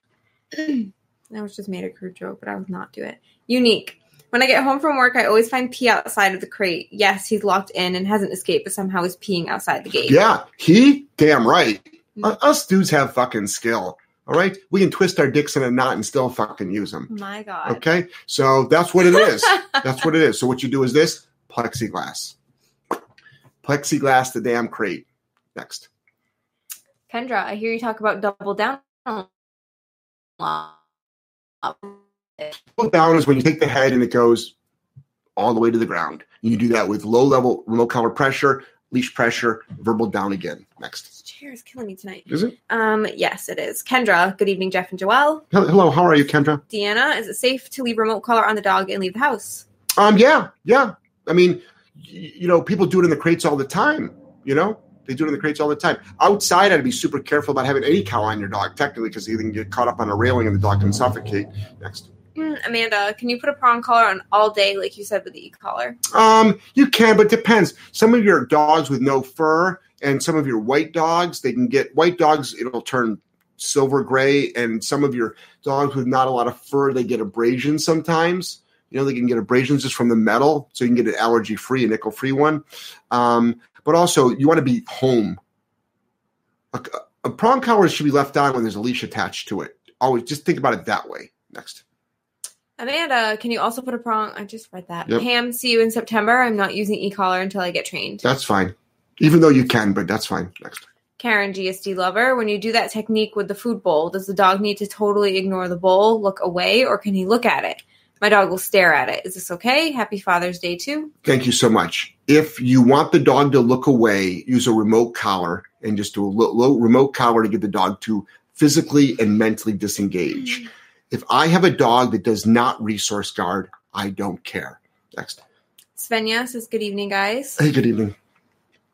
that was just made a crude joke, but I would not do it. Unique. When I get home from work, I always find pee outside of the crate. Yes, he's locked in and hasn't escaped, but somehow he's peeing outside the gate. Yeah, he damn right. Uh, Us dudes have fucking skill. All right, we can twist our dicks in a knot and still fucking use them. My God. Okay, so that's what it is. that's what it is. So what you do is this plexiglass, plexiglass the damn crate. Next. Kendra, I hear you talk about double down. Pull down is when you take the head and it goes all the way to the ground. You do that with low level remote collar pressure, leash pressure, verbal down again. Next. Chair is killing me tonight. Is it? Um, yes, it is. Kendra, good evening, Jeff and Joelle. Hello, how are you, Kendra? Deanna, is it safe to leave remote collar on the dog and leave the house? Um, yeah, yeah. I mean, you know, people do it in the crates all the time. You know, they do it in the crates all the time. Outside, I'd be super careful about having any cow on your dog, technically, because you can get caught up on a railing and the dog can suffocate. Next. Hmm, Amanda, can you put a prong collar on all day, like you said with the e collar? Um, you can, but depends. Some of your dogs with no fur and some of your white dogs, they can get white dogs, it'll turn silver gray, and some of your dogs with not a lot of fur, they get abrasions sometimes. You know, they can get abrasions just from the metal, so you can get an allergy free, a nickel free one. Um, but also, you want to be home. A, a prong collar should be left on when there's a leash attached to it. Always just think about it that way. Next. Amanda, can you also put a prong? I just read that. Yep. Pam, see you in September. I'm not using e collar until I get trained. That's fine. Even though you can, but that's fine. Next. Karen, GSD lover, when you do that technique with the food bowl, does the dog need to totally ignore the bowl, look away, or can he look at it? My dog will stare at it. Is this okay? Happy Father's Day too. Thank you so much. If you want the dog to look away, use a remote collar and just do a low, low remote collar to get the dog to physically and mentally disengage. If I have a dog that does not resource guard, I don't care. Next. Svenja says, Good evening, guys. Hey, good evening.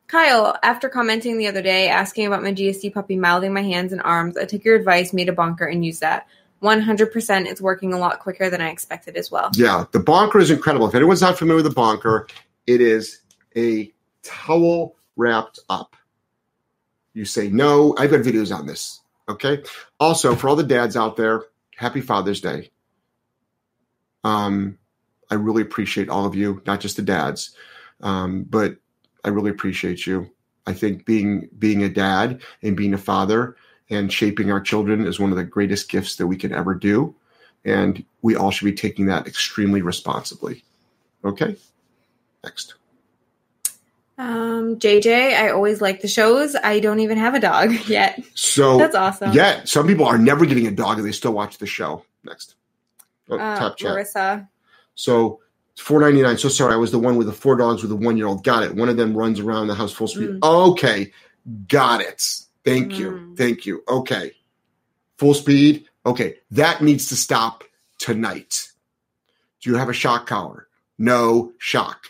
Kyle, after commenting the other day asking about my GSD puppy mouthing my hands and arms, I took your advice, made a bonker, and used that. 100% it's working a lot quicker than I expected as well. Yeah, the bonker is incredible. If anyone's not familiar with the bonker, it is a towel wrapped up. You say no. I've got videos on this. Okay. Also, for all the dads out there, happy Father's Day. Um, I really appreciate all of you, not just the dads, um, but I really appreciate you. I think being being a dad and being a father and shaping our children is one of the greatest gifts that we can ever do, and we all should be taking that extremely responsibly. Okay. Next. Um, JJ, I always like the shows. I don't even have a dog yet. So That's awesome. Yeah, some people are never getting a dog and they still watch the show. Next. Oh, Uh, top chat. Marissa. So four ninety nine. So sorry, I was the one with the four dogs with the one year old. Got it. One of them runs around the house full speed. Mm. Okay, got it. Thank you. Mm. Thank you. Okay, full speed. Okay, that needs to stop tonight. Do you have a shock collar? No shock.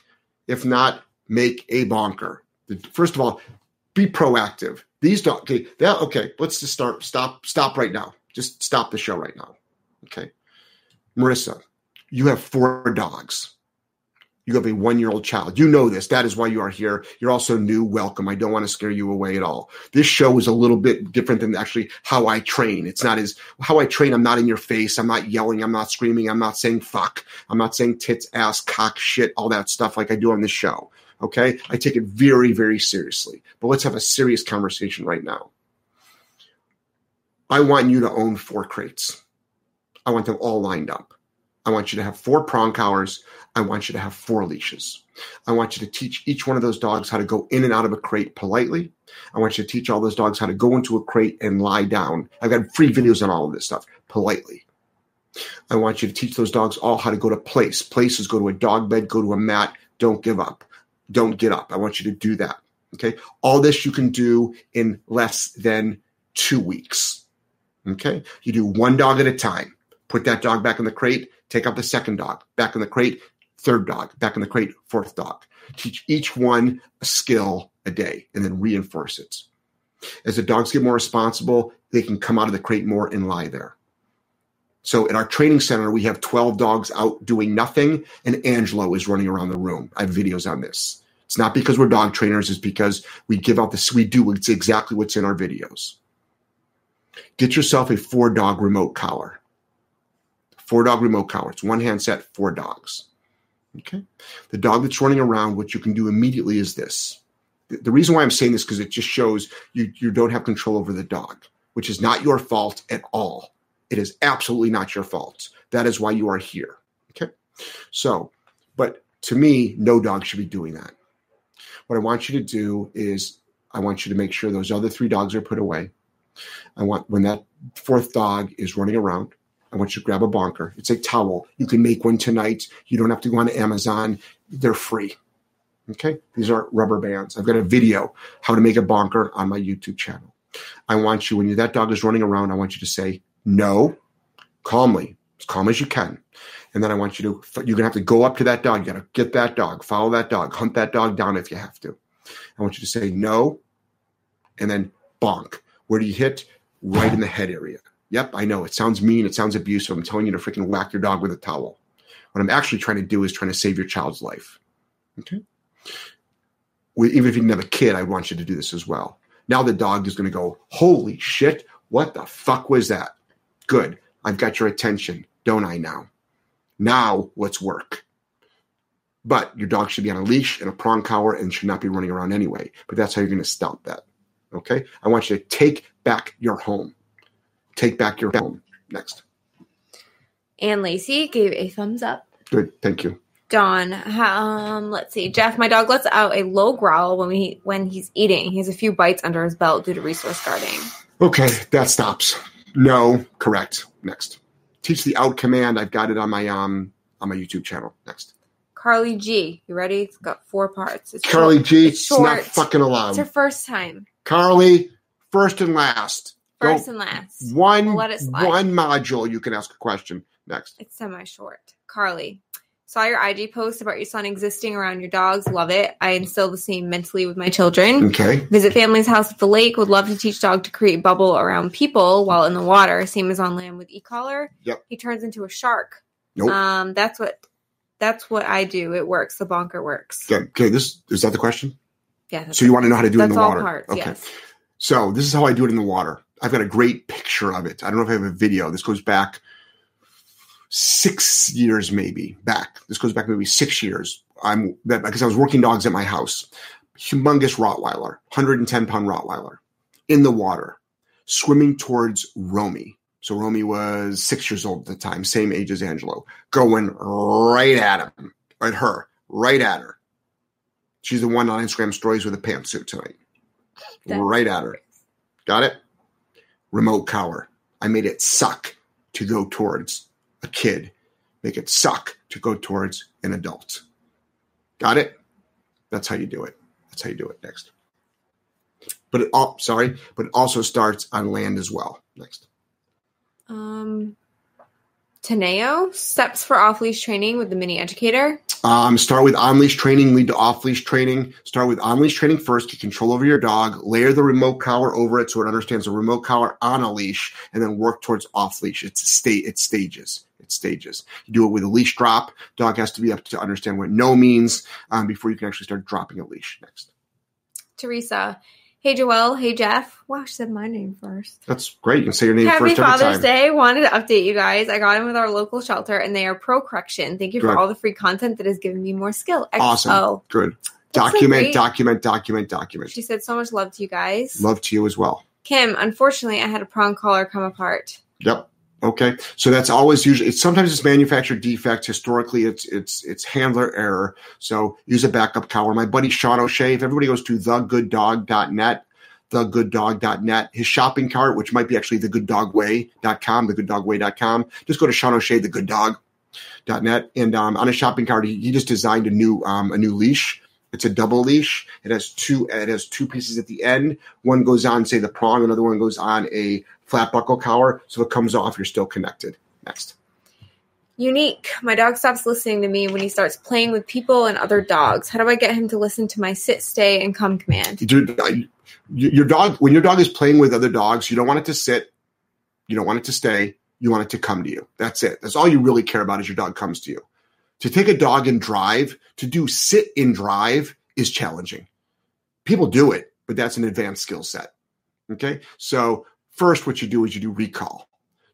If not, make a bonker. First of all, be proactive. These dogs. Okay, that, okay. Let's just start. Stop. Stop right now. Just stop the show right now. Okay, Marissa you have four dogs. You have a one year old child. You know this. That is why you are here. You're also new. Welcome. I don't want to scare you away at all. This show is a little bit different than actually how I train. It's not as how I train. I'm not in your face. I'm not yelling. I'm not screaming. I'm not saying fuck. I'm not saying tits, ass, cock, shit, all that stuff like I do on this show. Okay. I take it very, very seriously. But let's have a serious conversation right now. I want you to own four crates. I want them all lined up. I want you to have four prong collars. I want you to have four leashes. I want you to teach each one of those dogs how to go in and out of a crate politely. I want you to teach all those dogs how to go into a crate and lie down. I've got free videos on all of this stuff politely. I want you to teach those dogs all how to go to place. Places go to a dog bed, go to a mat. Don't give up. Don't get up. I want you to do that. Okay. All this you can do in less than two weeks. Okay. You do one dog at a time. Put that dog back in the crate, take out the second dog, back in the crate, third dog, back in the crate, fourth dog. Teach each one a skill a day and then reinforce it. As the dogs get more responsible, they can come out of the crate more and lie there. So at our training center, we have 12 dogs out doing nothing, and Angelo is running around the room. I have videos on this. It's not because we're dog trainers, it's because we give out this, we do it's exactly what's in our videos. Get yourself a four dog remote collar. Four dog remote collar. It's one handset, four dogs. Okay. The dog that's running around, what you can do immediately is this. The, reason why I'm saying this because it just shows you you don't have control over the dog, which is not your fault at all. It is absolutely not your fault. That is why you are here. Okay. So, but to me, no dog should be doing that. What I want you to do is I want you to make sure those other three dogs are put away. I want when that fourth dog is running around, I want you to grab a bonker. It's a towel. You can make one tonight. You don't have to go on Amazon. They're free. Okay. These are rubber bands. I've got a video how to make a bonker on my YouTube channel. I want you, when you, that dog is running around, I want you to say no calmly, as calm as you can. And then I want you to, you're going to have to go up to that dog. You got to get that dog, follow that dog, hunt that dog down if you have to. I want you to say no and then bonk. Where do you hit? Right in the head area. Yep, I know. It sounds mean. It sounds abusive. I'm telling you to freaking whack your dog with a towel. What I'm actually trying to do is trying to save your child's life. Okay. Even if you didn't have a kid, I want you to do this as well. Now the dog is going to go, holy shit, what the fuck was that? Good. I've got your attention, don't I now? Now let's work. But your dog should be on a leash and a prong collar and should not be running around anyway. But that's how you're going to stop that. Okay. I want you to take back your home. Take back your home. Next. And Lacey gave a thumbs up. Good. Thank you. Dawn, um, let's see. Jeff, my dog lets out a low growl when we when he's eating. He has a few bites under his belt due to resource guarding. Okay, that stops. No, correct. Next. Teach the out command. I've got it on my um on my YouTube channel. Next. Carly G. You ready? It's got four parts. It's Carly short. G. It's It's, not fucking allowed. It's her first time. Carly, first and last. Go First and last. one We'll let it slide. one module. You can ask a question. Next. It's semi short. Carly, saw your IG post about your son existing around your dogs. Love it. I instill the same mentally with my children. Okay. Visit family's house at the lake. Would love to teach dog to create bubble around people while in the water. Same as on land with e-collar. Yep. He turns into a shark. Nope. Um, that's what that's what I do. It works. The bonker works. Okay. Okay. This is that the question. Yeah. So you want to know how to do it in the water? parts. okay. Yes. So this is how I do it in the water. I've got a great picture of it. I don't know if I have a video. This goes back six years, maybe back. This goes back maybe six years. I'm that because I was working dogs at my house. Humongous Rottweiler, 110 pound Rottweiler, in the water, swimming towards Romy. So Romy was six years old at the time, same age as Angelo, going right at him, at her, right at her. She's the one on Instagram stories with a pantsuit tonight. That- right at her. Got it? Remote collar. I made it suck to go towards a kid. Make it suck to go towards an adult. Got it? That's how you do it. That's how you do it. Next. But it all sorry, but it also starts on land as well. Next. Um, Teneo steps for off leash training with the mini educator. Um, start with on leash training, lead to off leash training. Start with on leash training first, get control over your dog, layer the remote collar over it so it understands the remote collar on a leash, and then work towards off leash. It's state, it's stages. It's stages. You do it with a leash drop. Dog has to be up to understand what no means um, before you can actually start dropping a leash. Next. Teresa, hey Joelle, hey Jeff. Wow, she said my name first. That's great. You can say your name Happy first every Father's. Day. Wanted to update you guys. I got in with our local shelter and they are pro correction. Thank you for all the free content that has given me more skill. Awesome. XO. Good. That's Document, great. document, document, document. She said so much love to you guys. Love to you as well. Kim, unfortunately, I had a prong collar come apart. Yep. Okay. So that's always usually it's sometimes it's manufacturer defect. Historically, it's it's it's handler error. So use a backup collar. My buddy Sean O'Shea, if everybody goes to thegooddog.net, thegooddog.net, his shopping cart, which might be actually thegooddogway.com, thegooddogway.com, just go to Sean O'Shea, the good dog. Dot net and um, on his shopping cart he, he just designed a new um, a new leash It's a double leash. It has two. It has two pieces at the end. One goes on, say the prong. Another one goes on a flat buckle collar. So if it comes off, you're still connected. Next. Unique. My dog stops listening to me when he starts playing with people and other dogs. How do I get him to listen to my sit, stay, and come command? Dude, your dog when your dog is playing with other dogs, you don't want it to sit. You don't want it to stay. You want it to come to you. That's it. That's all you really care about is your dog comes to you. To take a dog and drive, to do sit and drive is challenging. People do it, but that's an advanced skill set. Okay. So first, what you do is you do recall.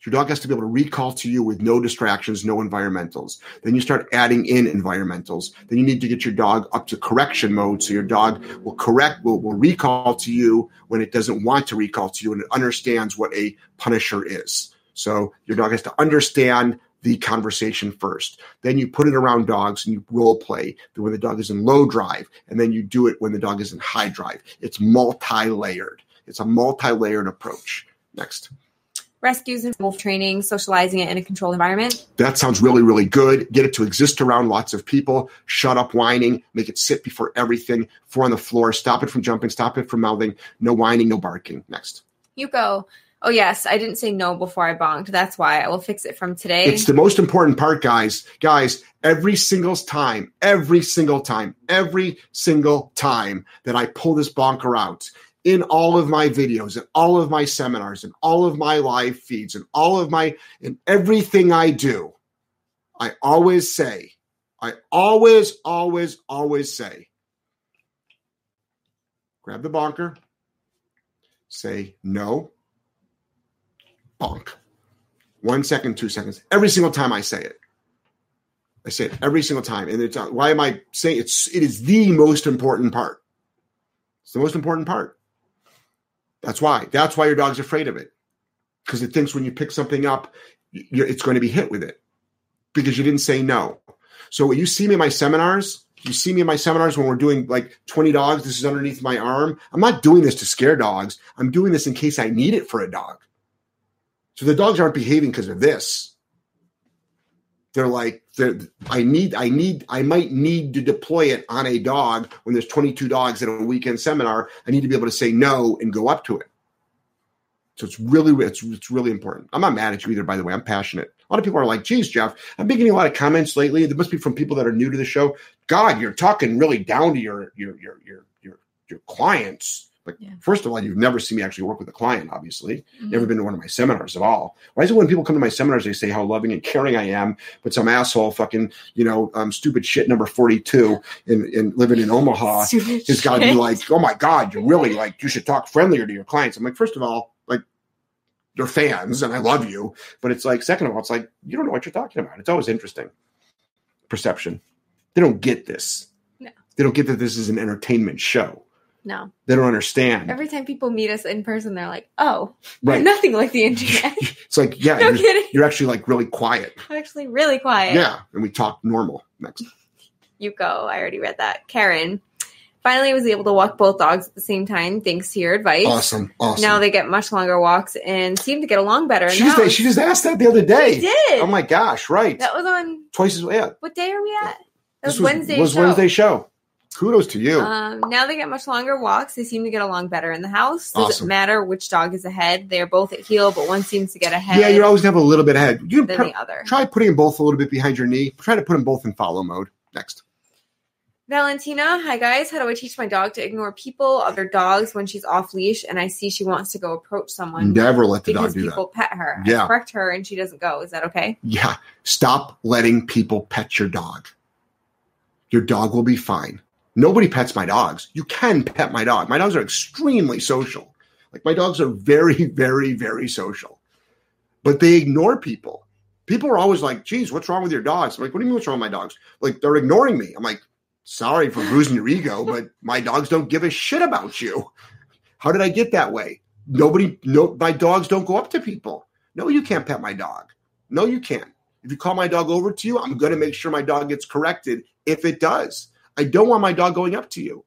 Your dog has to be able to recall to you with no distractions, no environmentals. Then you start adding in environmentals. Then you need to get your dog up to correction mode. So your dog will correct, will, will recall to you when it doesn't want to recall to you and it understands what a punisher is. So your dog has to understand the conversation first. Then you put it around dogs and you role play when the dog is in low drive, and then you do it when the dog is in high drive. It's multi layered. It's a multi layered approach. Next. Rescues and wolf training, socializing it in a controlled environment. That sounds really, really good. Get it to exist around lots of people. Shut up whining. Make it sit before everything. Four on the floor. Stop it from jumping. Stop it from mouthing. No whining, no barking. Next. Yuko. Oh yes, I didn't say no before I bonked. That's why I will fix it from today. It's the most important part, guys. Guys, every single time, every single time, every single time that I pull this bonker out in all of my videos and all of my seminars and all of my live feeds and all of my in everything I do, I always say, I always, always, always say, grab the bonker, say no, bonk. One second, two seconds. Every single time I say it. I say it every single time. And it's uh, why am I saying it's it is the most important part. It's the most important part. That's why. That's why your dog's afraid of it. Because it thinks when you pick something up, it's going to be hit with it. Because you didn't say no. So you see me in my seminars, you see me in my seminars when we're doing like 20 dogs, this is underneath my arm. I'm not doing this to scare dogs. I'm doing this in case I need it for a dog. So the dogs aren't behaving because of this. They're like, they're, I need, I need, I might need to deploy it on a dog when there's 22 dogs at a weekend seminar. I need to be able to say no and go up to it. So it's really, it's, it's really important. I'm not mad at you either, by the way. I'm passionate. A lot of people are like, geez, Jeff, I've been getting a lot of comments lately. There must be from people that are new to the show. God, you're talking really down to your, your, your, your, your, your clients. Like, Yeah. first of all, you've never seen me actually work with a client, obviously. Mhm. Never been to one of my seminars at all. Why is it when people come to my seminars, they say how loving and caring I am, but some asshole fucking, you know, um, stupid shit number 42 in, in living in Omaha Stupid has got to be like, oh my God, you're really like, you should talk friendlier to your clients. I'm like, first of all, like, they're fans and I love you. But it's like, second of all, it's like, you don't know what you're talking about. It's always interesting. Perception. They don't get this. No. They don't get that this is an entertainment show. No. They don't understand. Every time people meet us in person, they're like, "Oh, right. nothing like the internet." It's like, yeah, no you're, kidding. you're actually like really quiet. I'm actually really quiet. Yeah. And we talk normal. Next. Yuko, I already read that. Karen. Finally, was able to walk both dogs at the same time thanks to your advice. Awesome. Awesome. Now they get much longer walks and seem to get along better. she, just, she just asked that the other day. They did. Oh my gosh. Right. that was on Twice as yeah. what day are we at? That This was, Wednesday. was show. Wednesday show. Kudos to you. Um, now they get much longer walks. They seem to get along better in the house. Doesn't Awesome. matter which dog is ahead. They are both at heel, but one seems to get ahead yeah, you're always gonna have a little bit ahead. You than can the other. try putting them both a little bit behind your knee. Try to put them both in follow mode. Next. Valentina, hi guys. How do I teach my dog to ignore people, other dogs when she's off leash and I see she wants to go approach someone Never let the dog do that. people pet her? Yeah. I correct her and she doesn't go. Is that okay? Yeah. Stop letting people pet your dog. Your dog will be fine. Nobody pets my dogs. You can pet my dog. My dogs are extremely social. Like my dogs are very, very, very social. But they ignore people. People are always like, geez, what's wrong with your dogs? I'm like, what do you mean what's wrong with my dogs? Like they're ignoring me. I'm like, sorry for bruising your ego, but my dogs don't give a shit about you. How did I get that way? Nobody, no, my dogs don't go up to people. No, you can't pet my dog. No, you can't. If you call my dog over to you, I'm going to make sure my dog gets corrected if it does. I don't want my dog going up to you.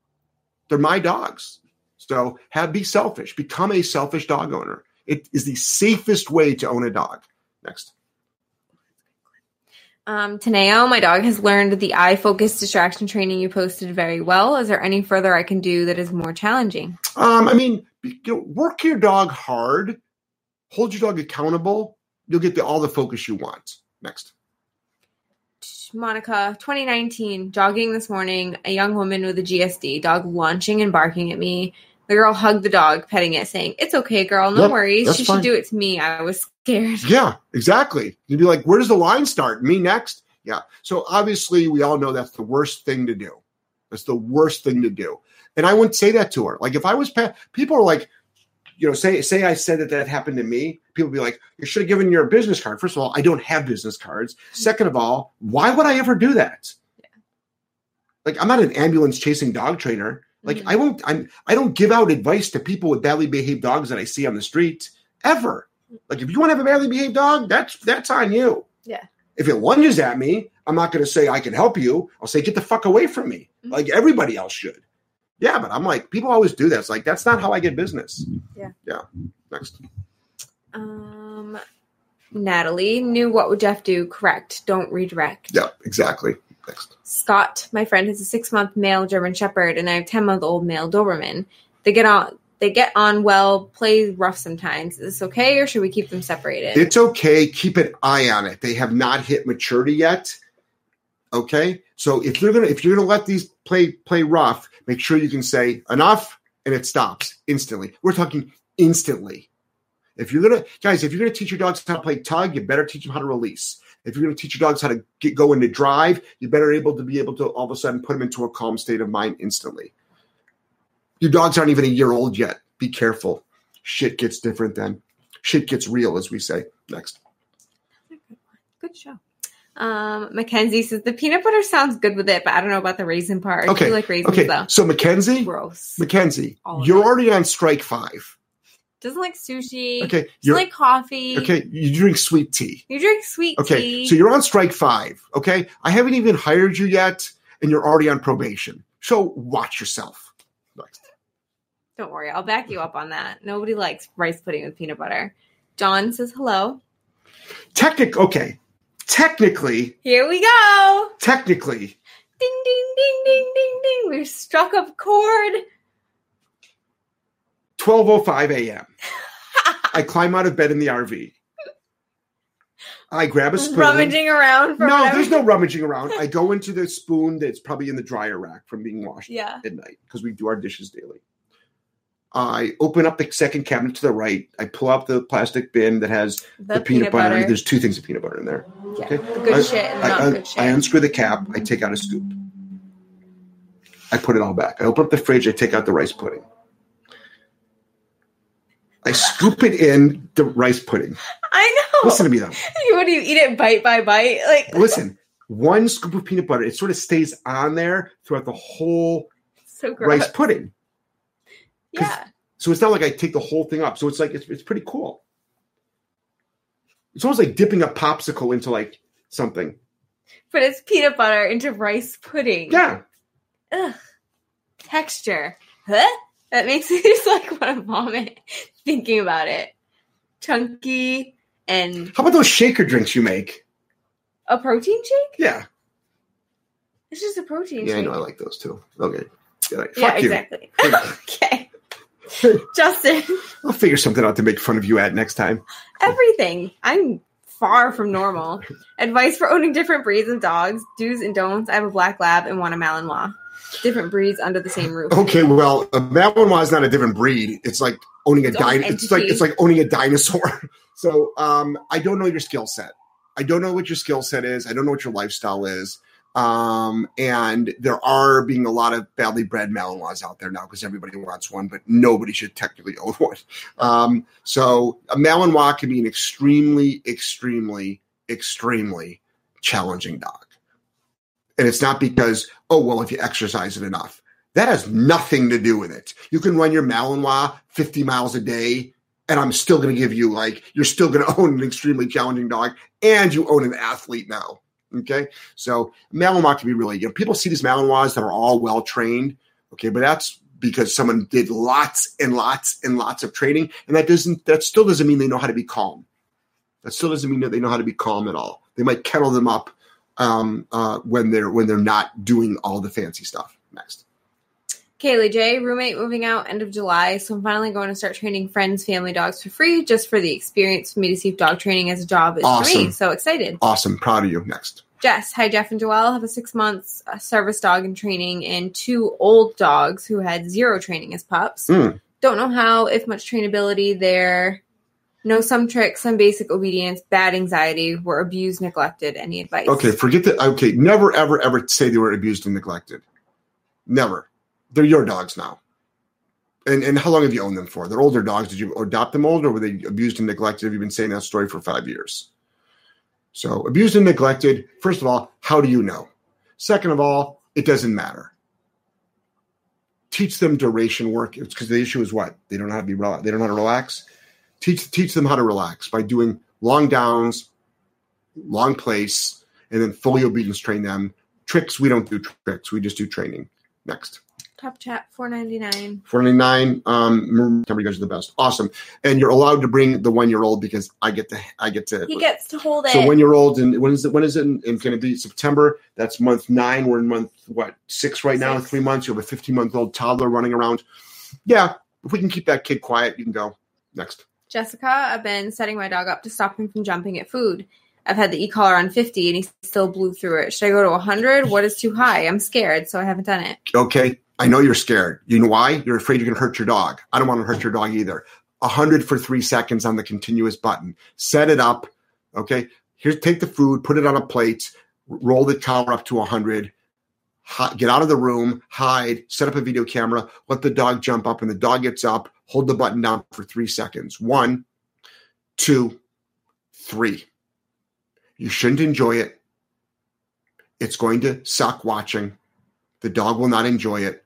They're my dogs. So have be selfish. Become a selfish dog owner. It is the safest way to own a dog. Next. Um, Taneo, my dog has learned the eye focus distraction training you posted very well. Is there any further I can do that is more challenging? Um, I mean, you know, work your dog hard, hold your dog accountable. You'll get the, all the focus you want. Next. Monica, 2019, jogging this morning, a young woman with a GSD, dog launching and barking at me. The girl hugged the dog, petting it, saying, It's okay, girl, no Yep, worries. She fine. should do it to me. I was scared. Yeah, exactly. You'd be like, where does the line start? Me next? Yeah. So obviously, we all know that's the worst thing to do. That's the worst thing to do. And I wouldn't say that to her. Like if I was, pa- people are like, you know, say say I said that that happened to me. People would be like, you should have given your business card. First of all, I don't have business cards. Second of all, why would I ever do that? Like I'm not an ambulance chasing dog trainer. Like Mhm. I won't. I'm. I don't give out advice to people with badly behaved dogs that I see on the street ever. Like if you want to have a badly behaved dog, that's that's on you. Yeah. If it lunges at me, I'm not going to say I can help you. I'll say get the fuck away from me, Mhm. like everybody else should. Yeah, but I'm like people always do that. It's like that's not how I get business. Yeah. Yeah. Next. Um, Natalie knew what would Jeff do? Correct. Don't redirect. Yeah. Exactly. Next. Scott, my friend, has a six month male German Shepherd, and I have ten month old male Doberman. They get on. They get on well, play rough sometimes. Is this okay, or should we keep them separated? It's okay. Keep an eye on it. They have not hit maturity yet. Okay. So if you're gonna if you're gonna let these play play rough, make sure you can say enough and it stops instantly. We're talking instantly. If you're gonna guys, if you're gonna teach your dogs how to play tug, you better teach them how to release. If you're gonna teach your dogs how to get go into drive, you better able to be able to all of a sudden put them into a calm state of mind instantly. Your dogs aren't even a year old yet. Be careful. Shit gets different then. Shit gets real, as we say. Next. Good show. Um, Mackenzie says the peanut butter sounds good with it, but I don't know about the raisin part. I Okay, do like raisins Okay, though. so Mackenzie, Gross. Mackenzie, All you're it. already on strike five. Doesn't like sushi. Okay, you're like coffee. okay. You drink sweet tea. You drink sweet Okay, tea. so you're on strike five. Okay, I haven't even hired you yet, and you're already on probation. So watch yourself. Next. Don't worry, I'll back you up on that. Nobody likes rice pudding with peanut butter. John says hello. Technic. Okay, technically, Here we go. technically, Ding ding ding ding ding ding. We've struck a chord. 12:05 a.m. I climb out of bed in the RV. I grab a spoon. Rummaging around for No, whatever. there's no rummaging around. I go into the spoon that's probably in the dryer rack from being washed Yeah. at night because we do our dishes daily. I open up the second cabinet to the right. I pull out the plastic bin that has The, the, peanut, butter. There's two things of peanut butter in there. yeah, okay. the good I- shit and I, not I- good shit. I unscrew the cap. I take out a scoop. I put it all back. I open up the fridge. I take out the rice pudding. I scoop it in the rice pudding. I know. Listen to me though. what do you eat it bite by bite? Like Listen, one scoop of peanut butter, it sort of stays on there throughout the whole so rice pudding. Yeah. So it's not like I take the whole thing up. So it's like it's, it's pretty cool. It's almost like dipping a popsicle into like something. But it's peanut butter into rice pudding. Yeah. Ugh. Texture. Huh? That makes me just like want to vomit thinking about it. Chunky and How about those shaker drinks you make? a protein shake? Yeah. It's just a protein Yeah, I know. I like those too. Okay. Yeah, like, yeah, fuck you. exactly. okay. Justin, I'll figure something out to make fun of you at next time. everything. I'm far from normal. Advice for owning different breeds of dogs, do's and don'ts. I have a black lab and one a Malinois. Different breeds under the same roof. Okay, well, a Malinois is not a different breed. It's like owning a Its dinosaur. It's like it's like owning a dinosaur. so, um, I don't know your skill set. I don't know what your skill set is. I don't know what your lifestyle is. Um, and there are being a lot of badly bred Malinois out there now because everybody wants one, but nobody should technically own one. Um, so a Malinois can be an extremely, extremely, extremely challenging dog. And it's not because, oh, well, if you exercise it enough. That has nothing to do with it. You can run your Malinois 50 miles a day, and I'm still going to give you, like, you're still going to own an extremely challenging dog, and you own an athlete now. Okay. So Malinois can be really, you know, people see these Malinois that are all well trained. Okay. But that's because someone did lots and lots and lots of training. And that doesn't, that still doesn't mean they know how to be calm. That still doesn't mean that they know how to be calm at all. They might kettle them up um, uh, when they're when they're not doing all the fancy stuff. Next. Kaylee J, roommate moving out end of July, so I'm finally going to start training friends' family dogs for free, just for the experience for me to see if dog training as a job is for me. So excited. Awesome. Proud of you. Next. Jess, hi Jeff and Joelle, have a six months uh, service dog in training and two old dogs who had zero training as pups. Mm. Don't know how, if much trainability there. Know some tricks, some basic obedience, bad anxiety, were abused, neglected. Any advice? Okay, forget that. Okay, never, ever, ever say they were abused and neglected. Never. They're your dogs now. And and how long have you owned them for? They're older dogs. Did you adopt them old, or were they abused and neglected? Have you been saying that story for five years? So abused and neglected. First of all, how do you know? Second of all, it doesn't matter. Teach them duration work. It's because the issue is what they don't know how to be. rel- They don't know how to relax. Teach teach them how to relax by doing long downs, long place, and then fully obedience train them. Tricks, we don't do tricks. We just do training. Next. Top chat, four ninety nine. 499 um tell me you guys are the best awesome and you're allowed to bring the one year old because i get to i get to He gets to hold it. so one year old and when is it when is it and going to be september that's month nine we're in month what six right now three months you have a 15 month old toddler running around yeah if we can keep that kid quiet you can go next Jessica, I've been setting my dog up to stop him from jumping at food. I've had the e-collar on 50 and he still blew through it. Should I go to 100? What is too high? I'm scared, so I haven't done it. okay i know you're scared. You know why? You're afraid you're going to hurt your dog. I don't want to hurt your dog either. 100 for three seconds on the continuous button. Set it up okay? Here's take the food put it on a plate roll the collar up to 100 get out of the room hide set up a video camera let the dog jump up. And the dog gets up hold the button down for three seconds. One two three. You shouldn't enjoy it. It's going to suck watching. The dog will not enjoy it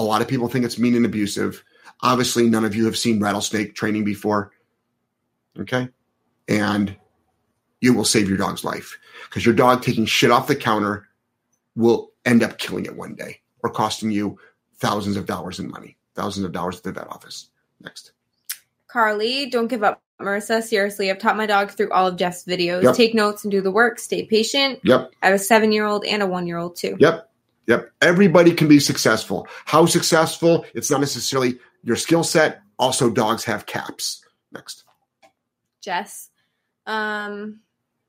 a lot of people think it's mean and abusive obviously none of you have seen rattlesnake training before okay and you will save your dog's life because your dog taking shit off the counter will end up killing it one day or costing you thousands of dollars in money, thousands of dollars at the vet office. Next. Carly, don't give up. Marissa, seriously, I've taught my dog through all of Jeff's videos. Yep. Take notes and do the work. Stay patient. Yep. I have a seven year old and a one year old too. Yep. Yep. Everybody can be successful. How successful? It's not necessarily your skill set. Also, dogs have caps. Next. Jess, um,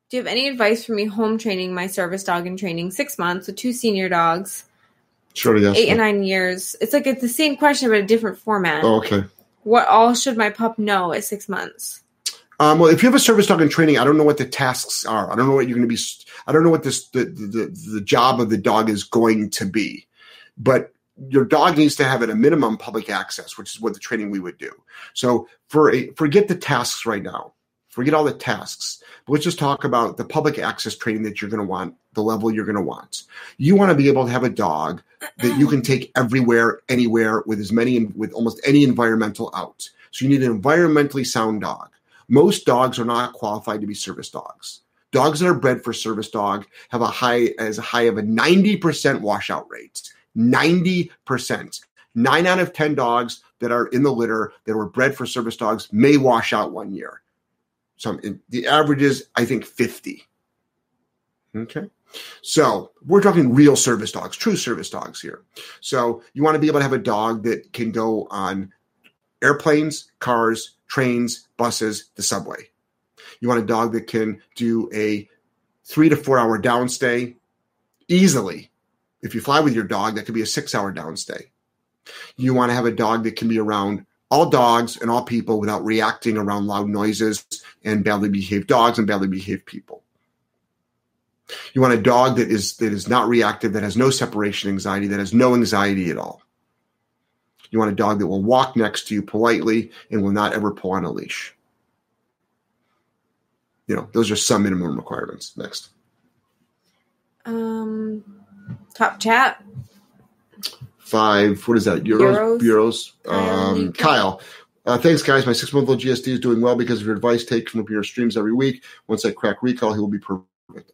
do you have any advice for me home training my service dog in training? Six months with two senior dogs, Sure. Yes. eight and nine years. It's like it's the same question but a different format. Oh, okay. What all should my pup know at six months? Um, well, if you have a service dog in training, I don't know what the tasks are. I don't know what you're going to be. I don't know what this the, the the job of the dog is going to be, but your dog needs to have at a minimum public access, which is what the training we would do. So for a forget the tasks right now. Forget all the tasks. But let's just talk about the public access training that you're going to want, the level you're going to want. You want to be able to have a dog that you can take everywhere, anywhere, with as many, with almost any environmental out. So you need an environmentally sound dog. Most dogs are not qualified to be service dogs. Dogs that are bred for service dog have a high as high of a 90% washout rate. 90%. Nine out of 10 dogs that are in the litter that were bred for service dogs may wash out one year. So the average is, I think, 50. Okay. So we're talking real service dogs, true service dogs here. So you want to be able to have a dog that can go on airplanes, cars, trains, buses, the subway. You want a dog that can do a three to four hour downstay easily. If you fly with your dog, that could be a six hour downstay. You want to have a dog that can be around all dogs and all people without reacting around loud noises and badly behaved dogs and badly behaved people. You want a dog that is that is not reactive, that has no separation anxiety, that has no anxiety at all. You want a dog that will walk next to you politely and will not ever pull on a leash. You know, those are some minimum requirements. Next. Um, top chat. Five, what is that? Euros? Euros. Um, Kyle. Uh, thanks, guys. My six month old GSD is doing well because of your advice taken from your streams every week. Once I crack recall, he will be perfect.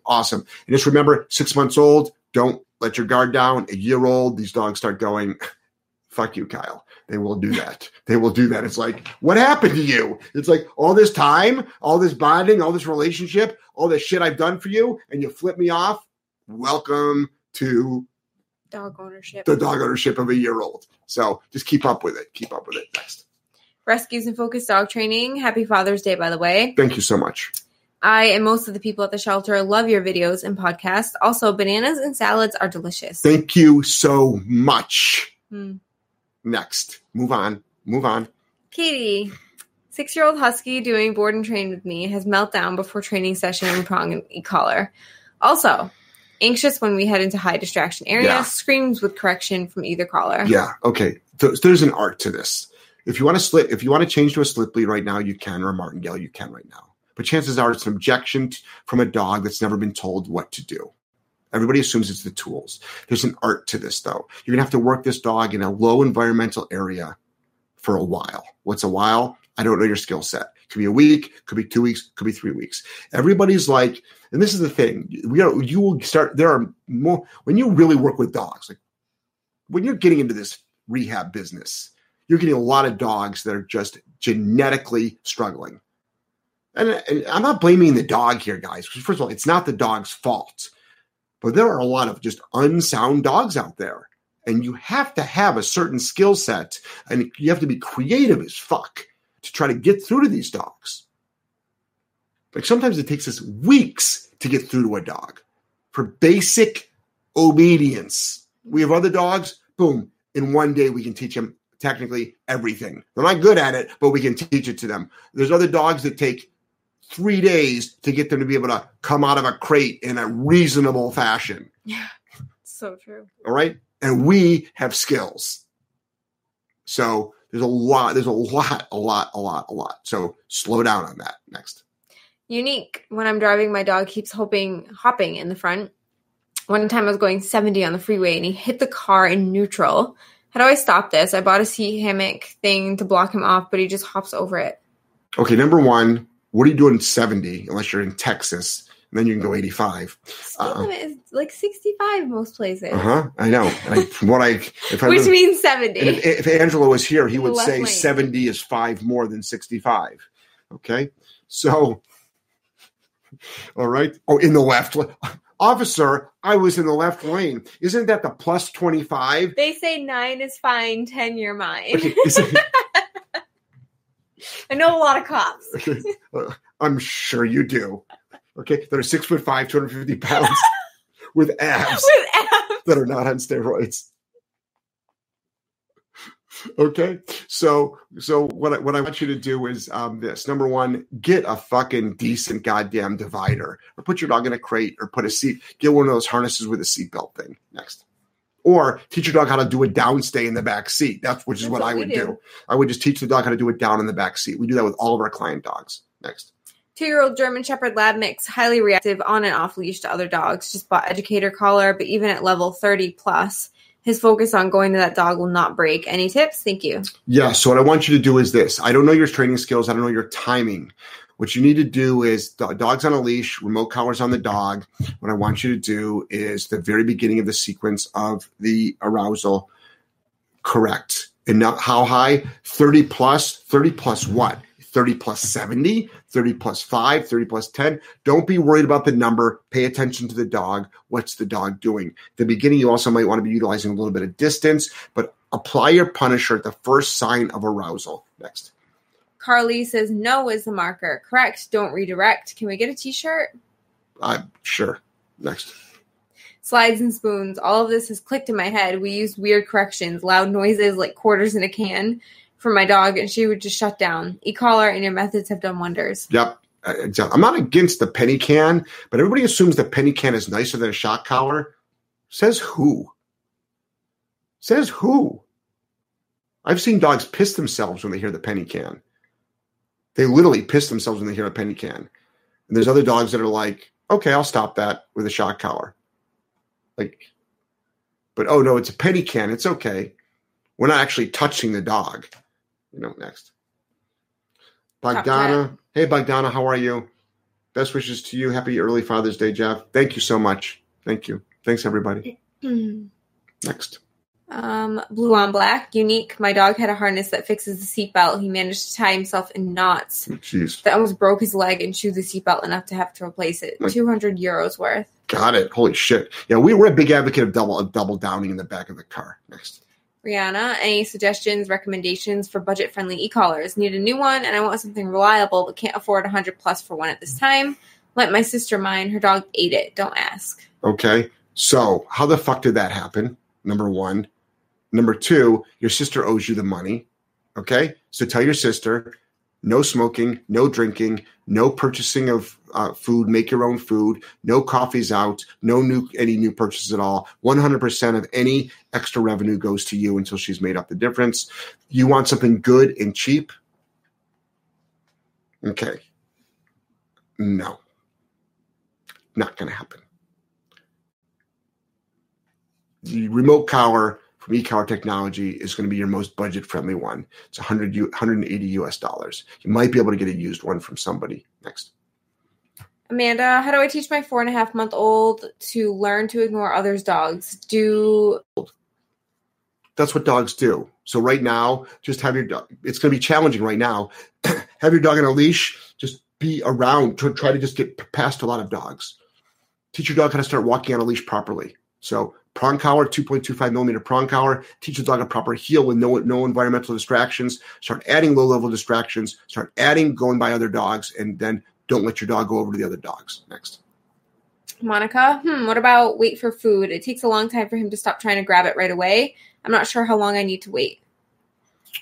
Awesome. And just remember, six months old, don't let your guard down. A year old, these dogs start going, fuck you, Kyle. They will do that. they will do that. It's like, what happened to you? It's like all this time, all this bonding, all this relationship, all this shit I've done for you, and you flip me off. welcome to Dog ownership. the dog ownership of a year old. So just keep up with it. Keep up with it. Next. Rescues and Focus Dog Training. Happy Father's Day, by the way. Thank you so much. I and most of the people at the shelter love your videos and podcasts. Also, bananas and salads are delicious. Thank you so much. Hmm. Next. Move on. Move on. Katie, six year old husky doing board and train with me has meltdown before training session in prong and e-collar. Also, anxious when we head into high distraction areas, Yeah. screams with correction from either collar. Yeah. Okay. Th- there's an art to this. If you want to slip, if you want to change to a slip lead right now, you can, or a martingale, you can right now. But chances are it's an objection t- from a dog that's never been told what to do. Everybody assumes it's the tools. There's an art to this, though. You're gonna have to work this dog in a low environmental area for a while. What's a while? I don't know your skill set. Could be a week, could be two weeks, could be three weeks. Everybody's like, and this is the thing. We are, you will start. There are more when you really work with dogs. Like when you're getting into this rehab business, you're getting a lot of dogs that are just genetically struggling. And, and I'm not blaming the dog here, guys. First of all, it's not the dog's fault, but there are a lot of just unsound dogs out there, and you have to have a certain skill set, and you have to be creative as fuck to try to get through to these dogs. Like sometimes it takes us weeks to get through to a dog for basic obedience. We have other dogs, boom, in one day we can teach them technically everything. They're not good at it, but we can teach it to them. There's other dogs that take three days to get them to be able to come out of a crate in a reasonable fashion. Yeah, so true. All right. And we have skills. So there's a lot, there's a lot, a lot, a lot, a lot. So slow down on that. Next. Unique. When I'm driving, my dog keeps hoping hopping in the front. One time I was going 70 on the freeway and he hit the car in neutral. How do I stop this? I bought a seat hammock thing to block him off, but he just hops over it. Okay. Number one, what are you doing 70 unless you're in Texas? And then you can go 85. Speed Uh-uh. limit is like 65 most places, Uh huh. I know. I, what I, if I which live- means 70. If, if Angelo was here, he would Left say lane. 70 is five more than 65. Okay. So, all right. Oh, in the left. la- Officer, I was in the left lane. Isn't that the plus 25? they say nine is fine, 10 you're mine. Okay, is it- I know a lot of cops. okay, uh, I'm sure you do. Okay. That are six foot five, 250 pounds with abs With abs. that are not on steroids. Okay, so so what I, what I want you to do is um, this: number one, get a fucking decent goddamn divider, or put your dog in a crate, or put a seat. Get one of those harnesses with a seatbelt thing. Next, or teach your dog how to do a downstay in the back seat. That's which is That's what, what I would do. do. I would just teach the dog how to do it down in the back seat. We do that with all of our client dogs. Next. Two year old German Shepherd Lab mix, highly reactive on and off leash to other dogs. Just bought educator collar, but even at level 30 plus, his focus on going to that dog will not break. Any tips? Thank you. Yeah. So what I want you to do is this. I don't know your training skills. I don't know your timing. What you need to do is do- dogs on a leash, remote collars on the dog. What I want you to do is the very beginning of the sequence of the arousal. Correct. And now how high? 30 plus, 30 plus what? 30 plus 70, 30 plus 5, 30 plus 10. Don't be worried about the number. Pay attention to the dog. What's the dog doing? the beginning, you also might want to be utilizing a little bit of distance, but apply your punisher at the first sign of arousal. Next. Carly says no is the marker. Correct. Don't redirect. Can we get a t shirt? Uh, sure. Next. Slides and spoons. All of this has clicked in my head. We used weird corrections, loud noises like quarters in a can for my dog, and she would just shut down. E collar and your methods have done wonders. Yep. Uh, exactly. I'm not against the penny can, but everybody assumes the penny can is nicer than a shock collar. Says who? Says who? I've seen dogs piss themselves when they hear the penny can. They literally piss themselves when they hear a penny can. And there's other dogs that are like, okay, I'll stop that with a shock collar. Like, but oh no, it's a penny can. It's okay. We're not actually touching the dog. You know, next. Bogdana. Hey, Bogdana, how are you? Best wishes to you. Happy early Father's Day, Jeff. Thank you so much. Thank you. Thanks, everybody. Next. Um, blue on black, unique. My dog had a harness that fixes the seatbelt. He managed to tie himself in knots Jeez. that almost broke his leg and chewed the seatbelt enough to have to replace it. Like- 200 euros worth. Got it. Holy shit. Yeah, we were a big advocate of double of double downing in the back of the car. Next. Rihanna, any suggestions, recommendations for budget friendly e collars? Need a new one and I want something reliable but can't afford 100 plus for one at this time. Let my sister mine. Her dog ate it. Don't ask. Okay. So how the fuck did that happen? Number one. Number two, your sister owes you the money. Okay. So tell your sister no smoking, no drinking, no purchasing of uh, food, make your own food, no coffees out, no new any new purchases at all. 100% of any extra revenue goes to you until she's made up the difference. You want something good and cheap? Okay. No. Not going to happen. The remote collar from eCollar Technology is going to be your most budget friendly one. It's 100 180 US dollars. You might be able to get a used one from somebody. Next. Amanda, how do I teach my four and a half month old to learn to ignore others' dogs? Do That's what dogs do. So right now, just have your dog. It's going to be challenging right now. have your dog on a leash. Just be around. To try to just get past a lot of dogs. Teach your dog how to start walking on a leash properly. So prong collar, 2.25 millimeter prong collar. Teach your dog a proper heel with no no environmental distractions. Start adding low level distractions. Start adding going by other dogs, and then don't let your dog go over to the other dogs. Next. Monica, hmm, what about wait for food? It takes a long time for him to stop trying to grab it right away. I'm not sure how long I need to wait.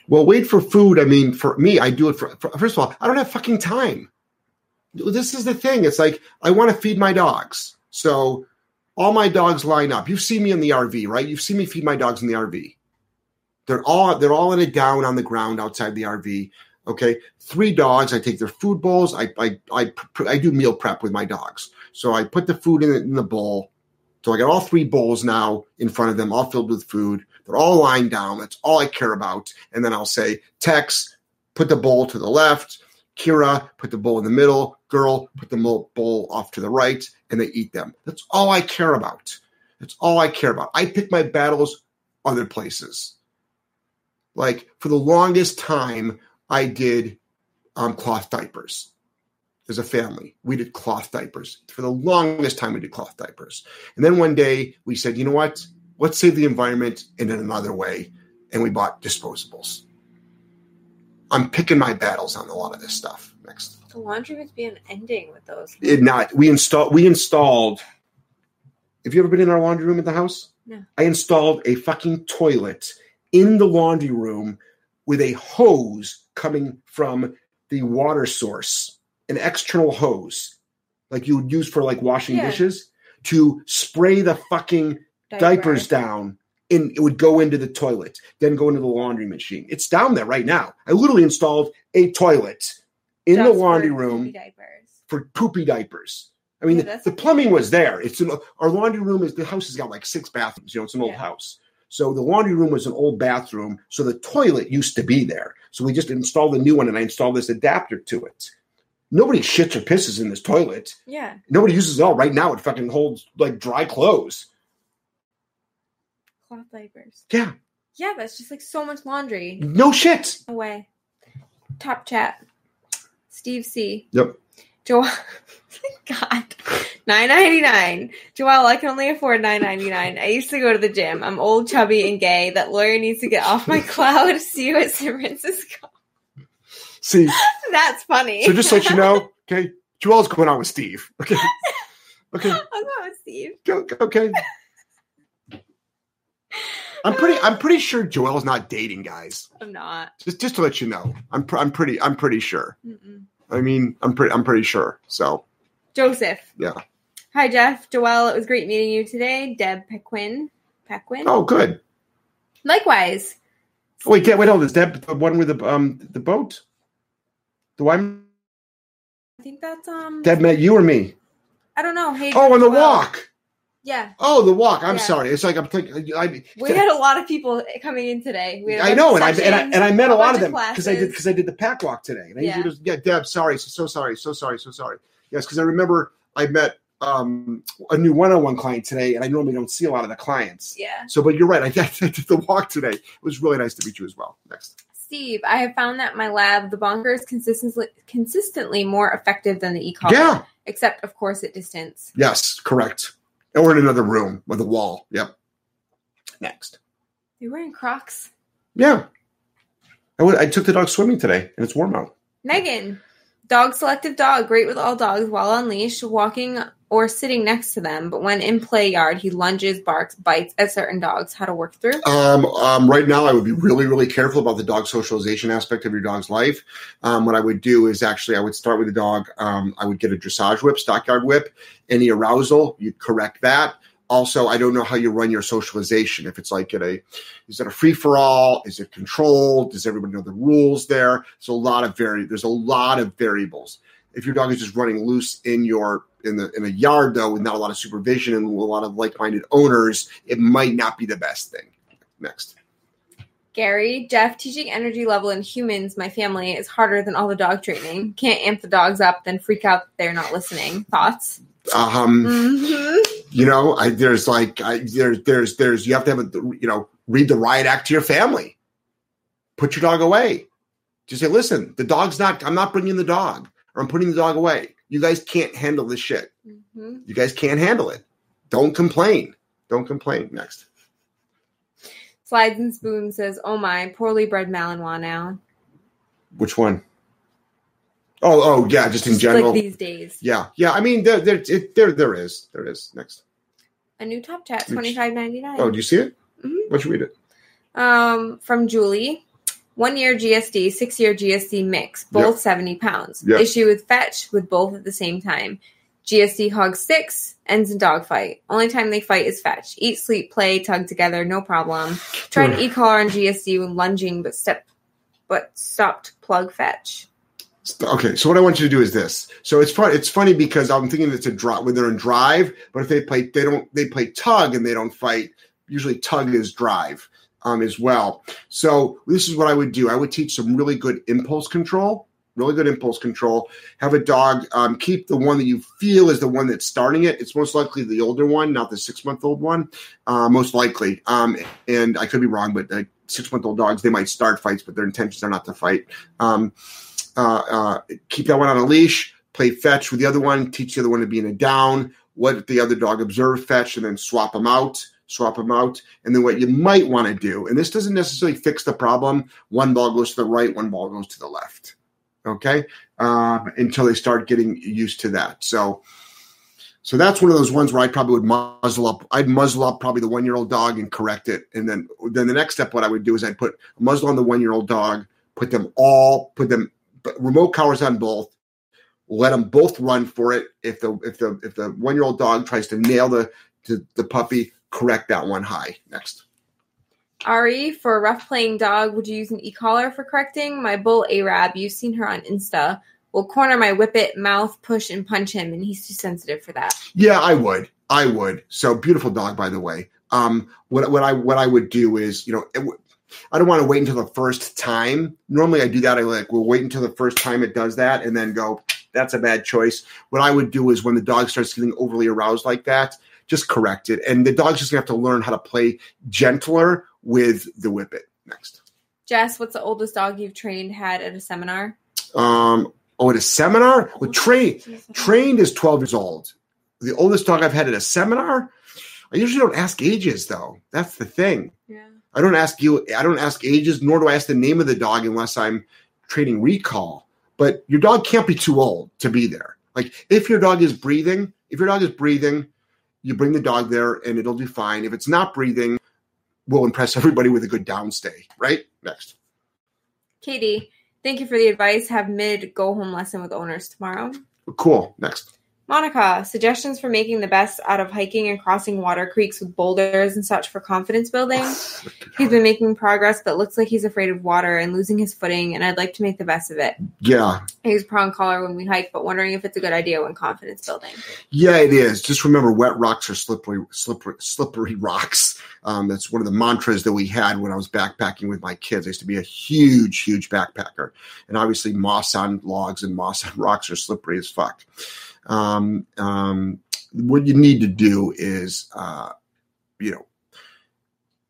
Well, wait for food. I mean, for me, I do it for, for first of all, I don't have fucking time. This is the thing. It's like I want to feed my dogs. So all my dogs line up. You've seen me in the RV, right? You've seen me feed my dogs in the RV. They're all they're all in a down on the ground outside the RV. Okay, three dogs. I take their food bowls. I I I, I do meal prep with my dogs. So I put the food in, in the bowl. So I got all three bowls now in front of them, all filled with food. They're all lying down. That's all I care about. And then I'll say, Tex, put the bowl to the left. Kira, put the bowl in the middle. Girl, put the bowl off to the right. And they eat them. That's all I care about. That's all I care about. I pick my battles other places. Like for the longest time, I did um, cloth diapers as a family. We did cloth diapers. For the longest time, we did cloth diapers. And then one day we said, you know what? Let's save the environment in another way. And we bought disposables. I'm picking my battles on a lot of this stuff. Next. The laundry would be an ending with those. It not we installed we installed have you ever been in our laundry room at the house? No. I installed a fucking toilet in the laundry room with a hose coming from the water source, an external hose, like you would use for like washing Yeah. dishes, to spray the fucking diapers down and it would go into the toilet, then go into the laundry machine. It's down there right now. I literally installed a toilet in the laundry room for poopy diapers. I mean, Yeah, the, the plumbing was there. It's an, our laundry room is the house has got like six bathrooms. You know, it's an old Yeah. house. So the laundry room was an old bathroom. So the toilet used to be there. So we just installed a new one, and I installed this adapter to it. Nobody shits or pisses in this toilet. Yeah. Nobody uses it all. Right now, it fucking holds like dry clothes. Cloth diapers. Yeah, Yeah, that's just like so much laundry. no shit. No way. Top chat. Steve C. Yep. Joel. God. Nine ninety nine. Joel, I can only afford nine ninety nine. I used to go to the gym. I'm old, chubby, and gay. That lawyer needs to get off my cloud. See you at San Francisco. See, That's funny. so just so you know, okay, Joel's going on with Steve. Okay, okay. I'll go with Steve. Okay. I'm pretty. I'm pretty sure Joel's not dating guys. I'm not. Just, just to let you know, I'm. Pr- I'm pretty. I'm pretty sure. Mm-mm. I mean, I'm pretty. I'm pretty sure. So Joseph. Yeah. Hi, Jeff. Joel, it was great meeting you today. Deb Pequin. Pequin. oh, good. Likewise. Oh, wait, wait, hold. Is that the one with the um the boat? Do I I think that's um. that met you or me? I don't know. Hey. Oh, on the walk. Yeah, Oh, the walk. I'm Yeah. sorry. It's like I'm thinking. I, we had a lot of people coming in today. A I know, and I, and I and I met a lot of them because I did because I did the pack walk today. And I Yeah. just, yeah, Deb, sorry, so, so sorry, so sorry, so sorry. Yes, because I remember I met um, a new one-on-one client today, and I normally don't see a lot of the clients. Yeah. So, but you're right. I, I did the walk today. It was really nice to meet you as well. Next. Steve, I have found that my lab the bonker is consistently consistently more effective than the e-collar. Yeah. Except, of course, at distance. Yes. Correct. Or in another room with a wall. Yep. Next. You're wearing Crocs. Yeah. I went- I took the dog swimming today, and it's warm out. Megan, dog selective dog, great with all dogs while on leash, walking or sitting next to them, but when in play yard, he lunges, barks, bites at certain dogs. How to work through? Um, um, right now, I would be really, really careful about the dog socialization aspect of your dog's life. Um, what I would do is actually, I would start with the dog. Um, I would get a dressage whip, stockyard whip. Any arousal, you'd correct that. Also, I don't know how you run your socialization. If it's like at a, is it a free for all? Is it controlled? Does everybody know the rules there? There's a lot of vari. There's a lot of variables. If your dog is just running loose in your in the in a yard though, with not a lot of supervision and a lot of like minded owners, it might not be the best thing. Next. Gary, Jeff, teaching energy level in humans, my family, is harder than all the dog training. Can't amp the dogs up, then freak out that they're not listening. Thoughts? Um, Mm-hmm. you know, I, there's like I, there's there's there's you have to have a you know read the riot act to your family. Put your dog away. Just say, listen, the dog's not. I'm not bringing the dog, or I'm putting the dog away. You guys can't handle this shit. Mm-hmm. You guys can't handle it. Don't complain. Don't complain. Next. Slides and Spoon says, Oh my, poorly bred Malinois now. Which one? Oh, oh, yeah, just in general. Like these days. yeah, yeah. I mean, there, there, it, there, there is, there is. Next. A new top chat, twenty five ninety nine. Oh, do you see it? Mhm. Don't you read it? Um, from Julie. One year GSD, six year GSD mix, both Yep. 70 pounds. Yep. Issue with fetch with both at the same time. GSD hogs six, ends in dog fight. Only time they fight is fetch. Eat, sleep, play, tug together, no problem. Tried an e collar on GSD when lunging, but step, but stopped plug fetch. Okay, so what I want you to do is this. So it's fun. It's funny because I'm thinking it's a drive when they're in drive, but if they play, they don't. They play tug and they don't fight. Usually, tug is drive um, as well. So this is what I would do. I would teach some really good impulse control. Really good impulse control. Have a dog um, keep the one that you feel is the one that's starting it. It's most likely the older one, not the six month old one. Uh, most likely. Um, and I could be wrong, but uh, six month old dogs they might start fights, but their intentions are not to fight. Um, uh, uh, keep that one on a leash, play fetch with the other one, teach the other one to be in a down, what the other dog observe fetch, and then swap them out, swap them out. And then what you might want to do, and this doesn't necessarily fix the problem, one ball goes to the right, one ball goes to the left. Okay. Um, until they start getting used to that. So, so that's one of those ones where I probably would muzzle up. I'd muzzle up probably the one year old dog and correct it. And then, then the next step, what I would do is I'd put a muzzle on the one year old dog, put them all, put them remote collars on both. Let them both run for it. If the if the if the one year old dog tries to nail the to the puppy, correct that one high. Next. Ari, for a rough playing dog, would you use an e-collar for correcting? My bull Arab, you've seen her on Insta, will corner my whippet, mouth, push, and punch him, and he's too sensitive for that. Yeah, I would. I would. So beautiful dog, by the way. Um, what what I what I would do is, you know, it, w- I don't want to wait until the first time. Normally, I do that. I like we'll wait until the first time it does that, and then go. That's a bad choice. What I would do is when the dog starts getting overly aroused like that, just correct it, and the dog's just gonna have to learn how to play gentler with the whippet. Next. Jess, what's the oldest dog you've trained had at a seminar? Um, oh, at a seminar? Well, train trained is 12 years old. The oldest dog I've had at a seminar, I usually don't ask ages though. That's the thing. Yeah. I don't ask you, I don't ask ages, nor do I ask the name of the dog unless I'm training recall. But your dog can't be too old to be there. Like if your dog is breathing, if your dog is breathing, you bring the dog there and it'll do fine. If it's not breathing, we'll impress everybody with a good downstay, right? Next. Katie, thank you for the advice. Have mid go home lesson with owners tomorrow. Cool. Next. Monica, suggestions for making the best out of hiking and crossing water creeks with boulders and such for confidence building. He's been making progress, but looks like he's afraid of water and losing his footing, and I'd like to make the best of it. Yeah. I use prong collar when we hike, but wondering if it's a good idea when confidence building. Yeah, it is. Just remember, wet rocks are slippery, slippery, slippery rocks. Um, that's one of the mantras that we had when I was backpacking with my kids. I used to be a huge, huge backpacker, and obviously, moss on logs and moss on rocks are slippery as fuck. Um, um, what you need to do is, uh, you know,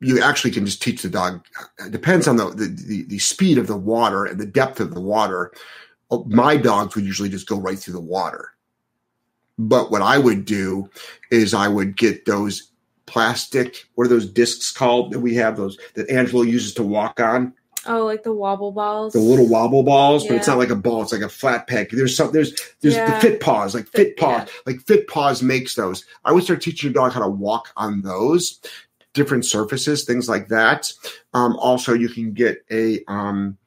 you actually can just teach the dog. It depends on the, the the speed of the water and the depth of the water. Uh, My dogs would usually just go right through the water. But what I would do is I would get those plastic, what are those discs called that we have those that Angelo uses to walk on? Oh, like the wobble balls. The little wobble balls, but it's not like a ball, it's like a flat peg. There's some there's there's Yeah. the fit paws, like fit paws, like fit paws makes those. I would start teaching your dog how to walk on those different surfaces, things like that. Um, also you can get a um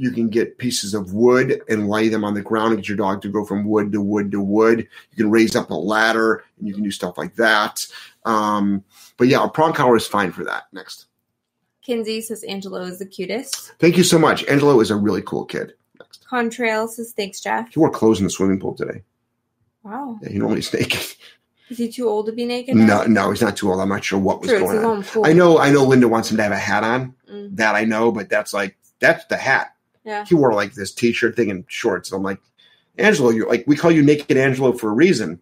you can get pieces of wood and lay them on the ground and get your dog to go from wood to wood to wood. You can raise up a ladder and you can do stuff like that. Um, but yeah, a prong collar is fine for that. Next. Kinsey says Angelo is the cutest. Thank you so much. Angelo is a really cool kid. Next. Contrail says thanks, Jeff. He wore clothes in the swimming pool today. Wow. Yeah, he normally is naked. Is he too old to be naked? No, no, he's not too old. I'm not sure what was True, going on. I know, I know. Linda wants him to have a hat on. Mm. That I know, but that's like that's the hat. Yeah. He wore like this T-shirt thing and shorts. And I'm like, Angelo, you're like we call you Naked Angelo for a reason.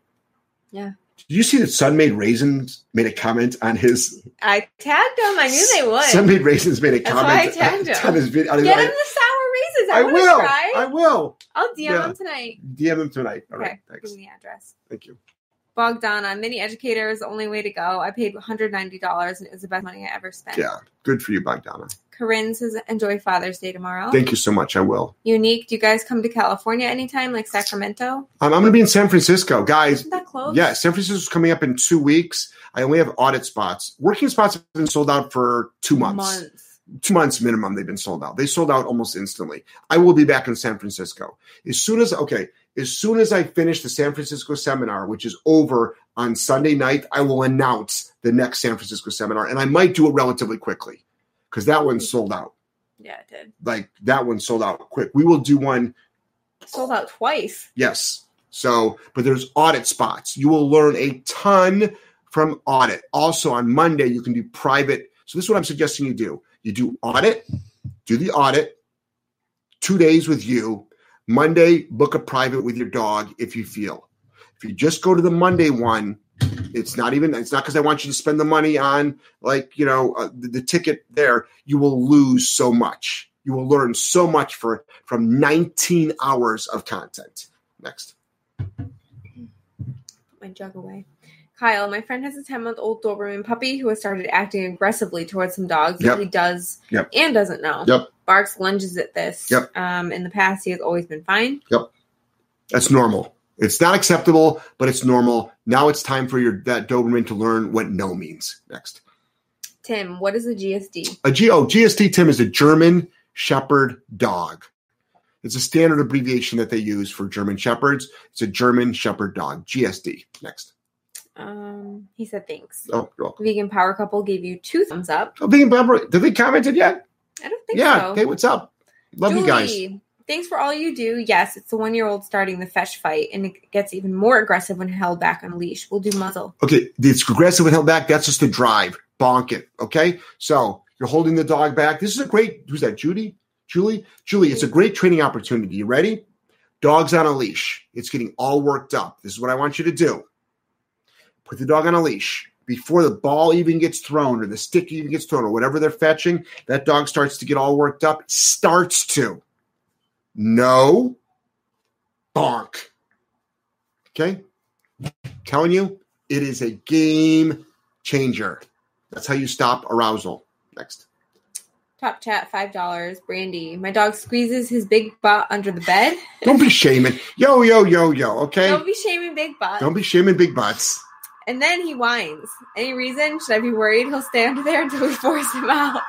Yeah. Did you see that Sun-Maid Raisins made a comment on his? I tagged him. I knew they would. Sun-Maid Raisins made a That's why I comment tagged him. on his video. on his- Get him the sour raisins. I, I will. try. I will. I'll DM Yeah. him tonight. DM him tonight. All okay. right. Thanks. Give me the address. Thank you. Bogdana, mini educator is the only way to go. I paid $190 and it was the best money I ever spent. Yeah. Good for you, Bogdana. Corinne says, enjoy Father's Day tomorrow. Thank you so much. I will. Unique, do you guys come to California anytime, like Sacramento? Um, I'm going to be in San Francisco, guys. Isn't that close? Yeah, San Francisco's coming up in two weeks. I only have audit spots. Working spots have been sold out for two months. Two months minimum, they've been sold out. They sold out almost instantly. I will be back in San Francisco. As soon as, okay, as soon as I finish the San Francisco seminar, which is over on Sunday night, I will announce the next San Francisco seminar. And I might do it relatively quickly because that one sold out. Yeah, it did. Like that one sold out quick. We will do one Sold out twice. Yes. So, but there's audit spots. You will learn a ton from audit. Also, on Monday, you can do private. So, this is what I'm suggesting you do you do audit, do the audit, two days with you. Monday, book a private with your dog if you feel. If you just go to the Monday one, it's not even, it's not because I want you to spend the money on like, you know, uh, the, the ticket there. You will lose so much. You will learn so much for from 19 hours of content. Next. Put my jug away. Kyle, my friend has a 10 month old Doberman puppy who has started acting aggressively towards some dogs Yep. that he does Yep. and doesn't know. Yep. Barks, lunges at this. Yep. Um, in the past, he has always been fine. Yep. That's normal. It's not acceptable, but it's normal. Now it's time for your that Doberman to learn what no means. Next. Tim, what is a GSD? A G- oh, GST Tim is a German Shepherd dog. It's a standard abbreviation that they use for German Shepherds. It's a German Shepherd dog. GSD. Next. Um, he said thanks. Oh, you're welcome. Vegan Power Couple gave you two thumbs up. Oh, Vegan Pepper, did they commented yet? I don't think Yeah. so. Hey, what's up? Love you guys. Thanks for all you do. Yes, it's the one year old starting the fetch fight, and it gets even more aggressive when held back on a leash. We'll do muzzle. Okay, it's aggressive when held back. That's just the drive. Bonk it. Okay, so you're holding the dog back. This is a great. Who's that? Judy. Julie. Julie. It's a great training opportunity. You ready? Dog's on a leash. It's getting all worked up. This is what I want you to do. Put the dog on a leash before the ball even gets thrown or the stick even gets thrown or whatever they're fetching. That dog starts to get all worked up. Starts to. No. Bonk. Okay. Telling you, it is a game changer. That's how you stop arousal. Next. Top chat, five dollars. Brandy, my dog squeezes his big butt under the bed. Don't be shaming. Yo, yo, yo, yo. Okay. Don't be shaming big butt. Don't be shaming big butts. And then he whines. Any reason? Should I be worried he'll stay under there until we force him out?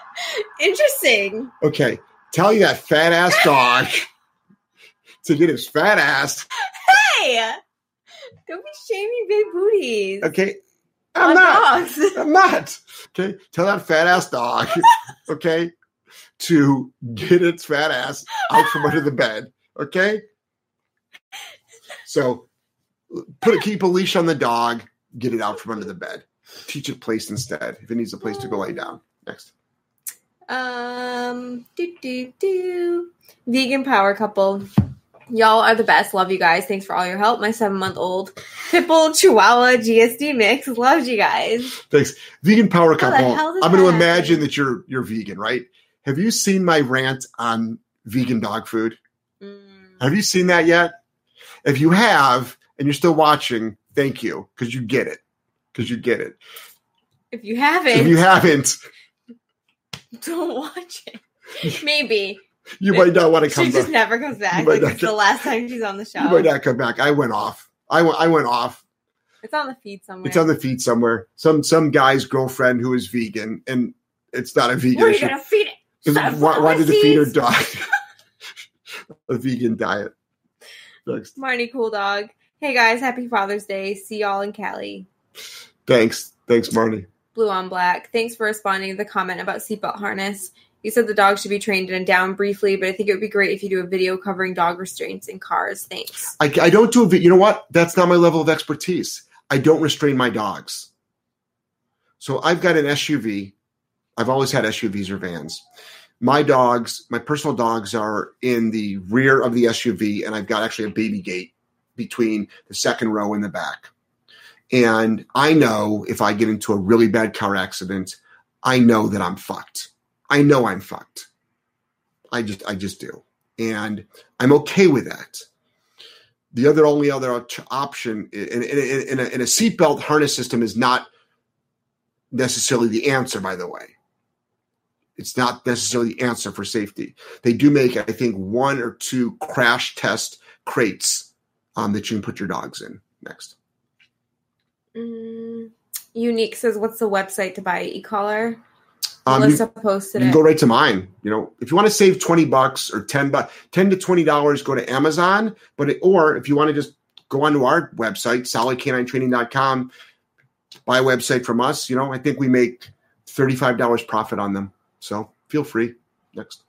Interesting. Okay. Tell you that fat ass dog to get his fat ass. Hey, don't be shaming big booties. Okay. I'm on not. dogs. I'm not. Okay. Tell that fat ass dog, okay, to get its fat ass out from under the bed. Okay. So put a keep a leash on the dog, get it out from under the bed. Teach it place instead. If it needs a place to go lay down. Next. Um, do do do. Vegan power couple. Y'all are the best. Love you guys. Thanks for all your help. My seven month old Pitbull Chihuahua GSD mix loves you guys. Thanks. Vegan power couple. I'm going to imagine that you're you're vegan, right? Have you seen my rant on vegan dog food? Mm. Have you seen that yet? If you have and you're still watching, thank you because you get it. Because you get it. If you haven't, If you haven't, don't watch it. Maybe. you might not want to come. Back. She come just never comes back. Like, it's the last time she's on the show. You might not come back. I went off. I went. I went off. It's on the feed somewhere. It's on the feed somewhere. Some some guy's girlfriend who is vegan, and it's not a vegan Where are you issue. gonna feed it? Why, why did the feed her dog a vegan diet? Next. Marnie Cool Dog. Hey guys, happy Father's Day. See y'all in Cali. Thanks. Thanks, Marty. Blue on Black. Thanks for responding to the comment about seatbelt harness. You said the dog should be trained in and down briefly, but I think it would be great if you do a video covering dog restraints in cars. Thanks. I, I don't do a vi- You know what? That's not my level of expertise. I don't restrain my dogs. So I've got an SUV. I've always had SUVs or vans. My dogs, my personal dogs, are in the rear of the SUV, and I've got actually a baby gate between the second row and the back. And I know if I get into a really bad car accident, I know that I'm fucked. I know I'm fucked. I just, I just do, and I'm okay with that. The other only other option in, in, in, a, in a seatbelt harness system is not necessarily the answer. By the way, it's not necessarily the answer for safety. They do make, I think, one or two crash test crates um, that you can put your dogs in. Next, Mm, Unique says, "What's the website to buy e-collar?" um, you, Melissa posted you it. can go right to mine. You know, if you want to save twenty bucks or ten bucks, ten to twenty dollars, go to Amazon. But it, or if you want to just go onto our website, solidk9training.com, buy a website from us. You know, I think we make thirty-five dollars profit on them. So feel free. Next.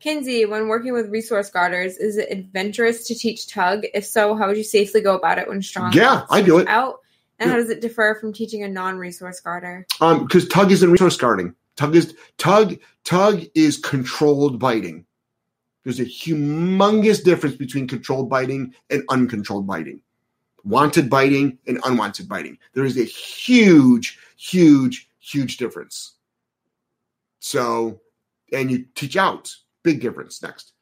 Kinsey, when working with resource guarders, is it adventurous to teach tug? If so, how would you safely go about it when strong? Yeah, I do it. Out, and how does it differ from teaching a non-resource guarder? Um, because tug isn't resource guarding. Tug is tug tug is controlled biting. There's a humongous difference between controlled biting and uncontrolled biting. Wanted biting and unwanted biting. There is a huge, huge, huge difference. So, and you teach out. Big difference. Next.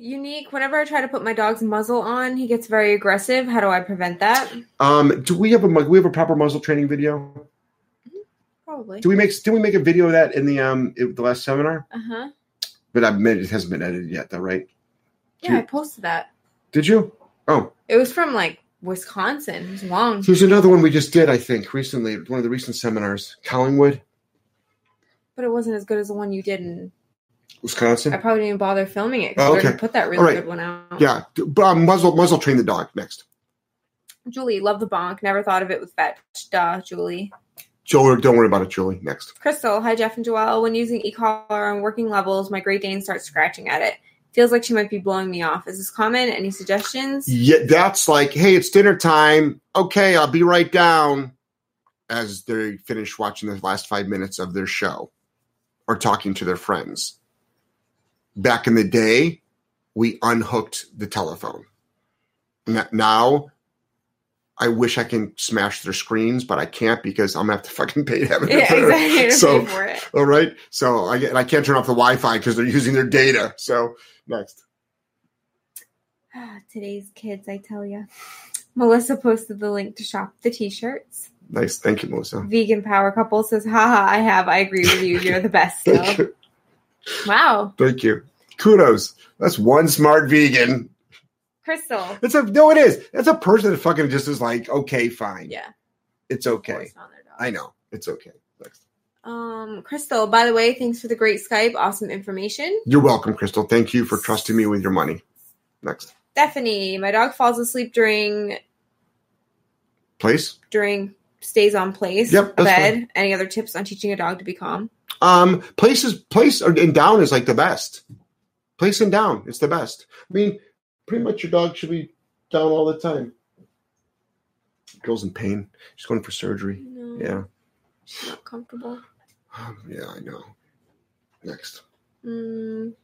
Unique. Whenever I try to put my dog's muzzle on, he gets very aggressive. How do I prevent that? Um, do we have a we have a proper muzzle training video? Probably. Do we make do we make a video of that in the um in the last seminar? Uh huh. But I've made it hasn't been edited yet, though, right? Yeah, I posted that. Did you? Oh, It was from like Wisconsin. It was long. there's another one we just did, I think, recently. One of the recent seminars, Collingwood, but it wasn't as good as the one you did, and I probably didn't even bother filming it Oh, because we're okay. put that really All right. good one out. Yeah, but, um, muzzle muzzle train the dog next. Julie, love the bonk. Never thought of it with fetch. Duh, Julie. Joel, don't worry about it, Julie. Next. Crystal, hi Jeff and Joelle. When using e-collar on working levels, my Great Dane starts scratching at it. Feels like she might be blowing me off. Is this common? Any suggestions? Yeah, that's like, hey, it's dinner time. Okay, I'll be right down. As they finish watching the last five minutes of their show, or talking to their friends. Back in the day, we unhooked the telephone. Now, I wish I can smash their screens, but I can't because I'm gonna have to fucking pay to have it. Yeah, exactly. So- Pay for it. All right. So I I can't turn off the Wi-Fi because they're using their data. So next. Today's kids, I tell you. Melissa posted the link to shop the t-shirts. Nice. Thank you, Melissa. Vegan power couple says, haha, I have. I agree with you. You're the best Thank you. Wow. Thank you. Kudos. That's one smart vegan. Crystal. It's a no. It is. That's a person that fucking just is like, okay, fine. Yeah. It's okay. forced on their dog. I know. It's okay. Next. Um, Crystal, by the way, thanks for the great Skype. Awesome information. You're welcome, Crystal. Thank you for trusting me with your money. Next. Stephanie, my dog falls asleep during Place. during stays on place Yep, bed. Any other tips on teaching a dog to be calm? Um, places, place and down is like the best. Place him down, it's the best. I mean, pretty much your dog should be down all the time. Girl's in pain. She's going for surgery. No, Yeah. She's not comfortable. Um, yeah, I know. Next. Mm.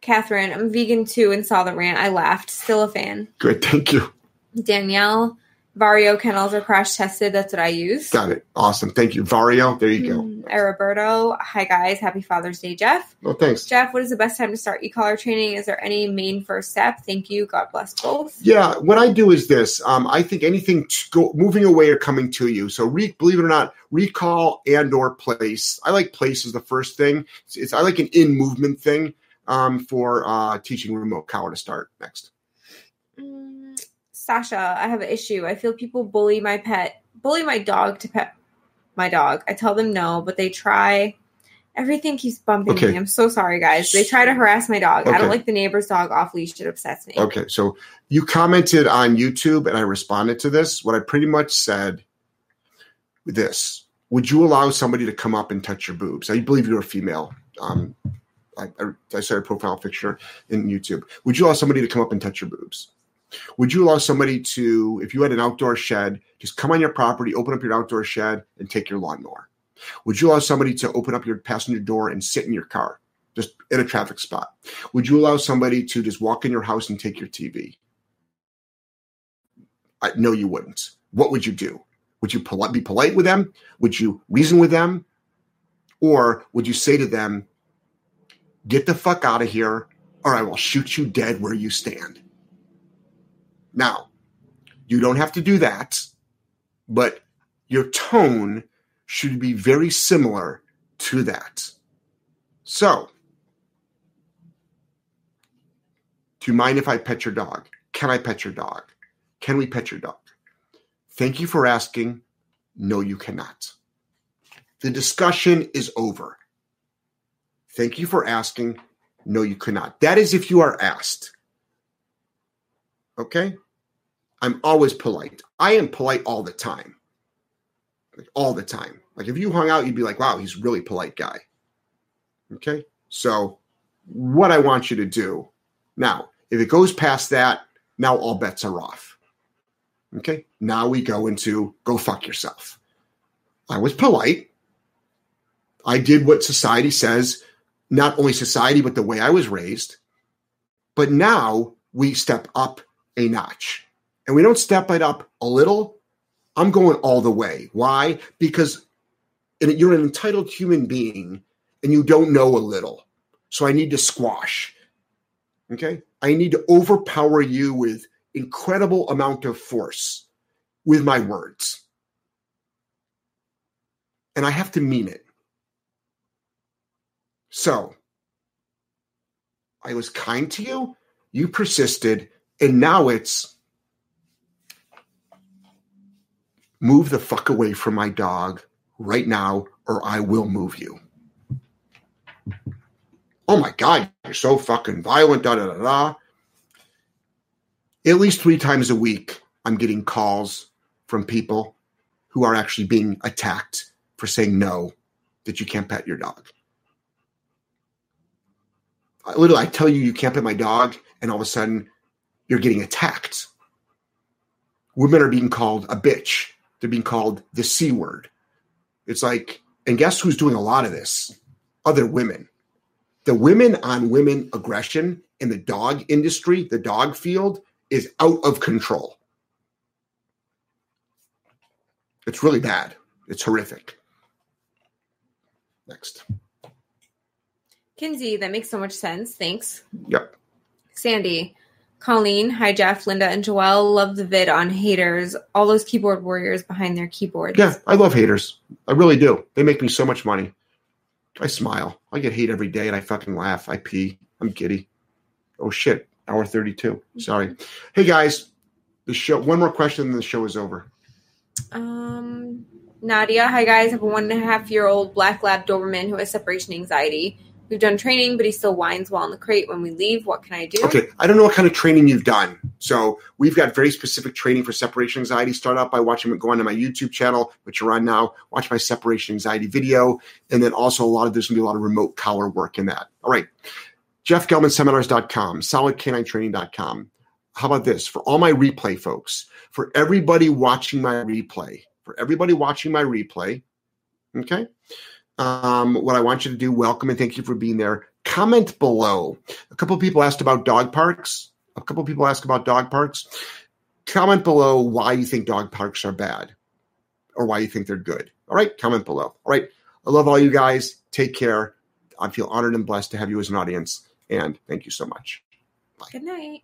Catherine, I'm vegan too and saw the rant. I laughed. Still a fan. Good, thank you. Danielle, Vario kennels are crash tested. That's what I use. Got it. Awesome. Thank you. Vario, there you go. Mm, Roberto, hi guys. Happy Father's Day, Jeff. Oh, thanks. Jeff, what is the best time to start e-collar training? Is there any main first step? Thank you. God bless both. Yeah, what I do is this. Um, I think anything to go, moving away or coming to you. So, re, believe it or not, recall and or place. I like place as the first thing. It's, it's I like an in movement thing um, for uh, teaching remote collar to start next. Mm, Sasha, I have an issue. I feel people bully my pet, bully my dog to pet my dog. I tell them no, but they try. Everything keeps bumping Okay. me. I'm so sorry, guys. They try to harass my dog. I don't like the neighbor's dog off leash. It upsets me. Okay, so you commented on YouTube and I responded to this. What I pretty much said this Would you allow somebody to come up and touch your boobs? I believe you're a female. Um, I, I, I saw a profile picture in YouTube. Would you allow somebody to come up and touch your boobs? Would you allow somebody to, if you had an outdoor shed, just come on your property, open up your outdoor shed, and take your lawnmower? Would you allow somebody to open up your passenger door and sit in your car, just in a traffic spot? Would you allow somebody to just walk in your house and take your TV? I, no, you wouldn't. What would you do? Would you poli- be polite with them? Would you reason with them? Or would you say to them, get the fuck out of here, or I will shoot you dead where you stand? Now, you don't have to do that, but your tone should be very similar to that. So, do you mind if I pet your dog? Can I pet your dog? Can we pet your dog? Thank you for asking. No, you cannot. The discussion is over. Thank you for asking. No, you cannot. That is if you are asked. Okay? I'm always polite. I am polite all the time. Like all the time. Like if you hung out, you'd be like, wow, he's a really polite guy. Okay? So, what I want you to do now, if it goes past that, now all bets are off. Okay? Now we go into go fuck yourself. I was polite. I did what society says, not only society, but the way I was raised. But now we step up a notch. And we don't step it up a little. I'm going all the way. Why? Because you're an entitled human being and you don't know a little. So I need to squash. Okay? I need to overpower you with incredible amount of force with my words. And I have to mean it. So I was kind to you, you persisted, and now it's move the fuck away from my dog right now, or I will move you. Oh my God, you're so fucking violent, da da da da. At least three times a week, I'm getting calls from people who are actually being attacked for saying no, that you can't pet your dog. Literally, I tell you you can't pet my dog, and all of a sudden you're getting attacked. Women are being called a bitch. They're being called the C word. It's like, and guess who's doing a lot of this? Other women. The women on women aggression in the dog industry, the dog field, is out of control. It's really bad. It's horrific. Next. Kinsey, that makes so much sense. Thanks. Yep. Sandy, Colleen, hi Jeff, Linda, and Joelle. Love the vid on haters. All those keyboard warriors behind their keyboards. Yeah, I love haters. I really do. They make me so much money. I smile. I get hate every day and I fucking laugh. I pee. I'm giddy. Oh shit. Hour 32. Sorry. Hey guys, the show one more question and the show is over. Um, Nadia, hi guys. I have a one and a half year old black lab Doberman who has separation anxiety. We've done training, but he still whines while in the crate when we leave. What can I do? Okay, I don't know what kind of training you've done. So we've got very specific training for separation anxiety. Start out by watching go onto my YouTube channel, which you're on now. Watch my separation anxiety video, and then also a lot of there's gonna be a lot of remote collar work in that. All right, JeffGellmanSeminars.com, SolidK9Training.com. How about this for all my replay folks? For everybody watching my replay, for everybody watching my replay, okay. Um, what I want you to do, welcome and thank you for being there. comment below. A couple people asked about dog parks. A couple people asked about dog parks. Comment below why you think dog parks are bad or why you think they're good. All right, comment below. All right, I love all you guys. Take care. I feel honored and blessed to have you as an audience. And thank you so much. Good night.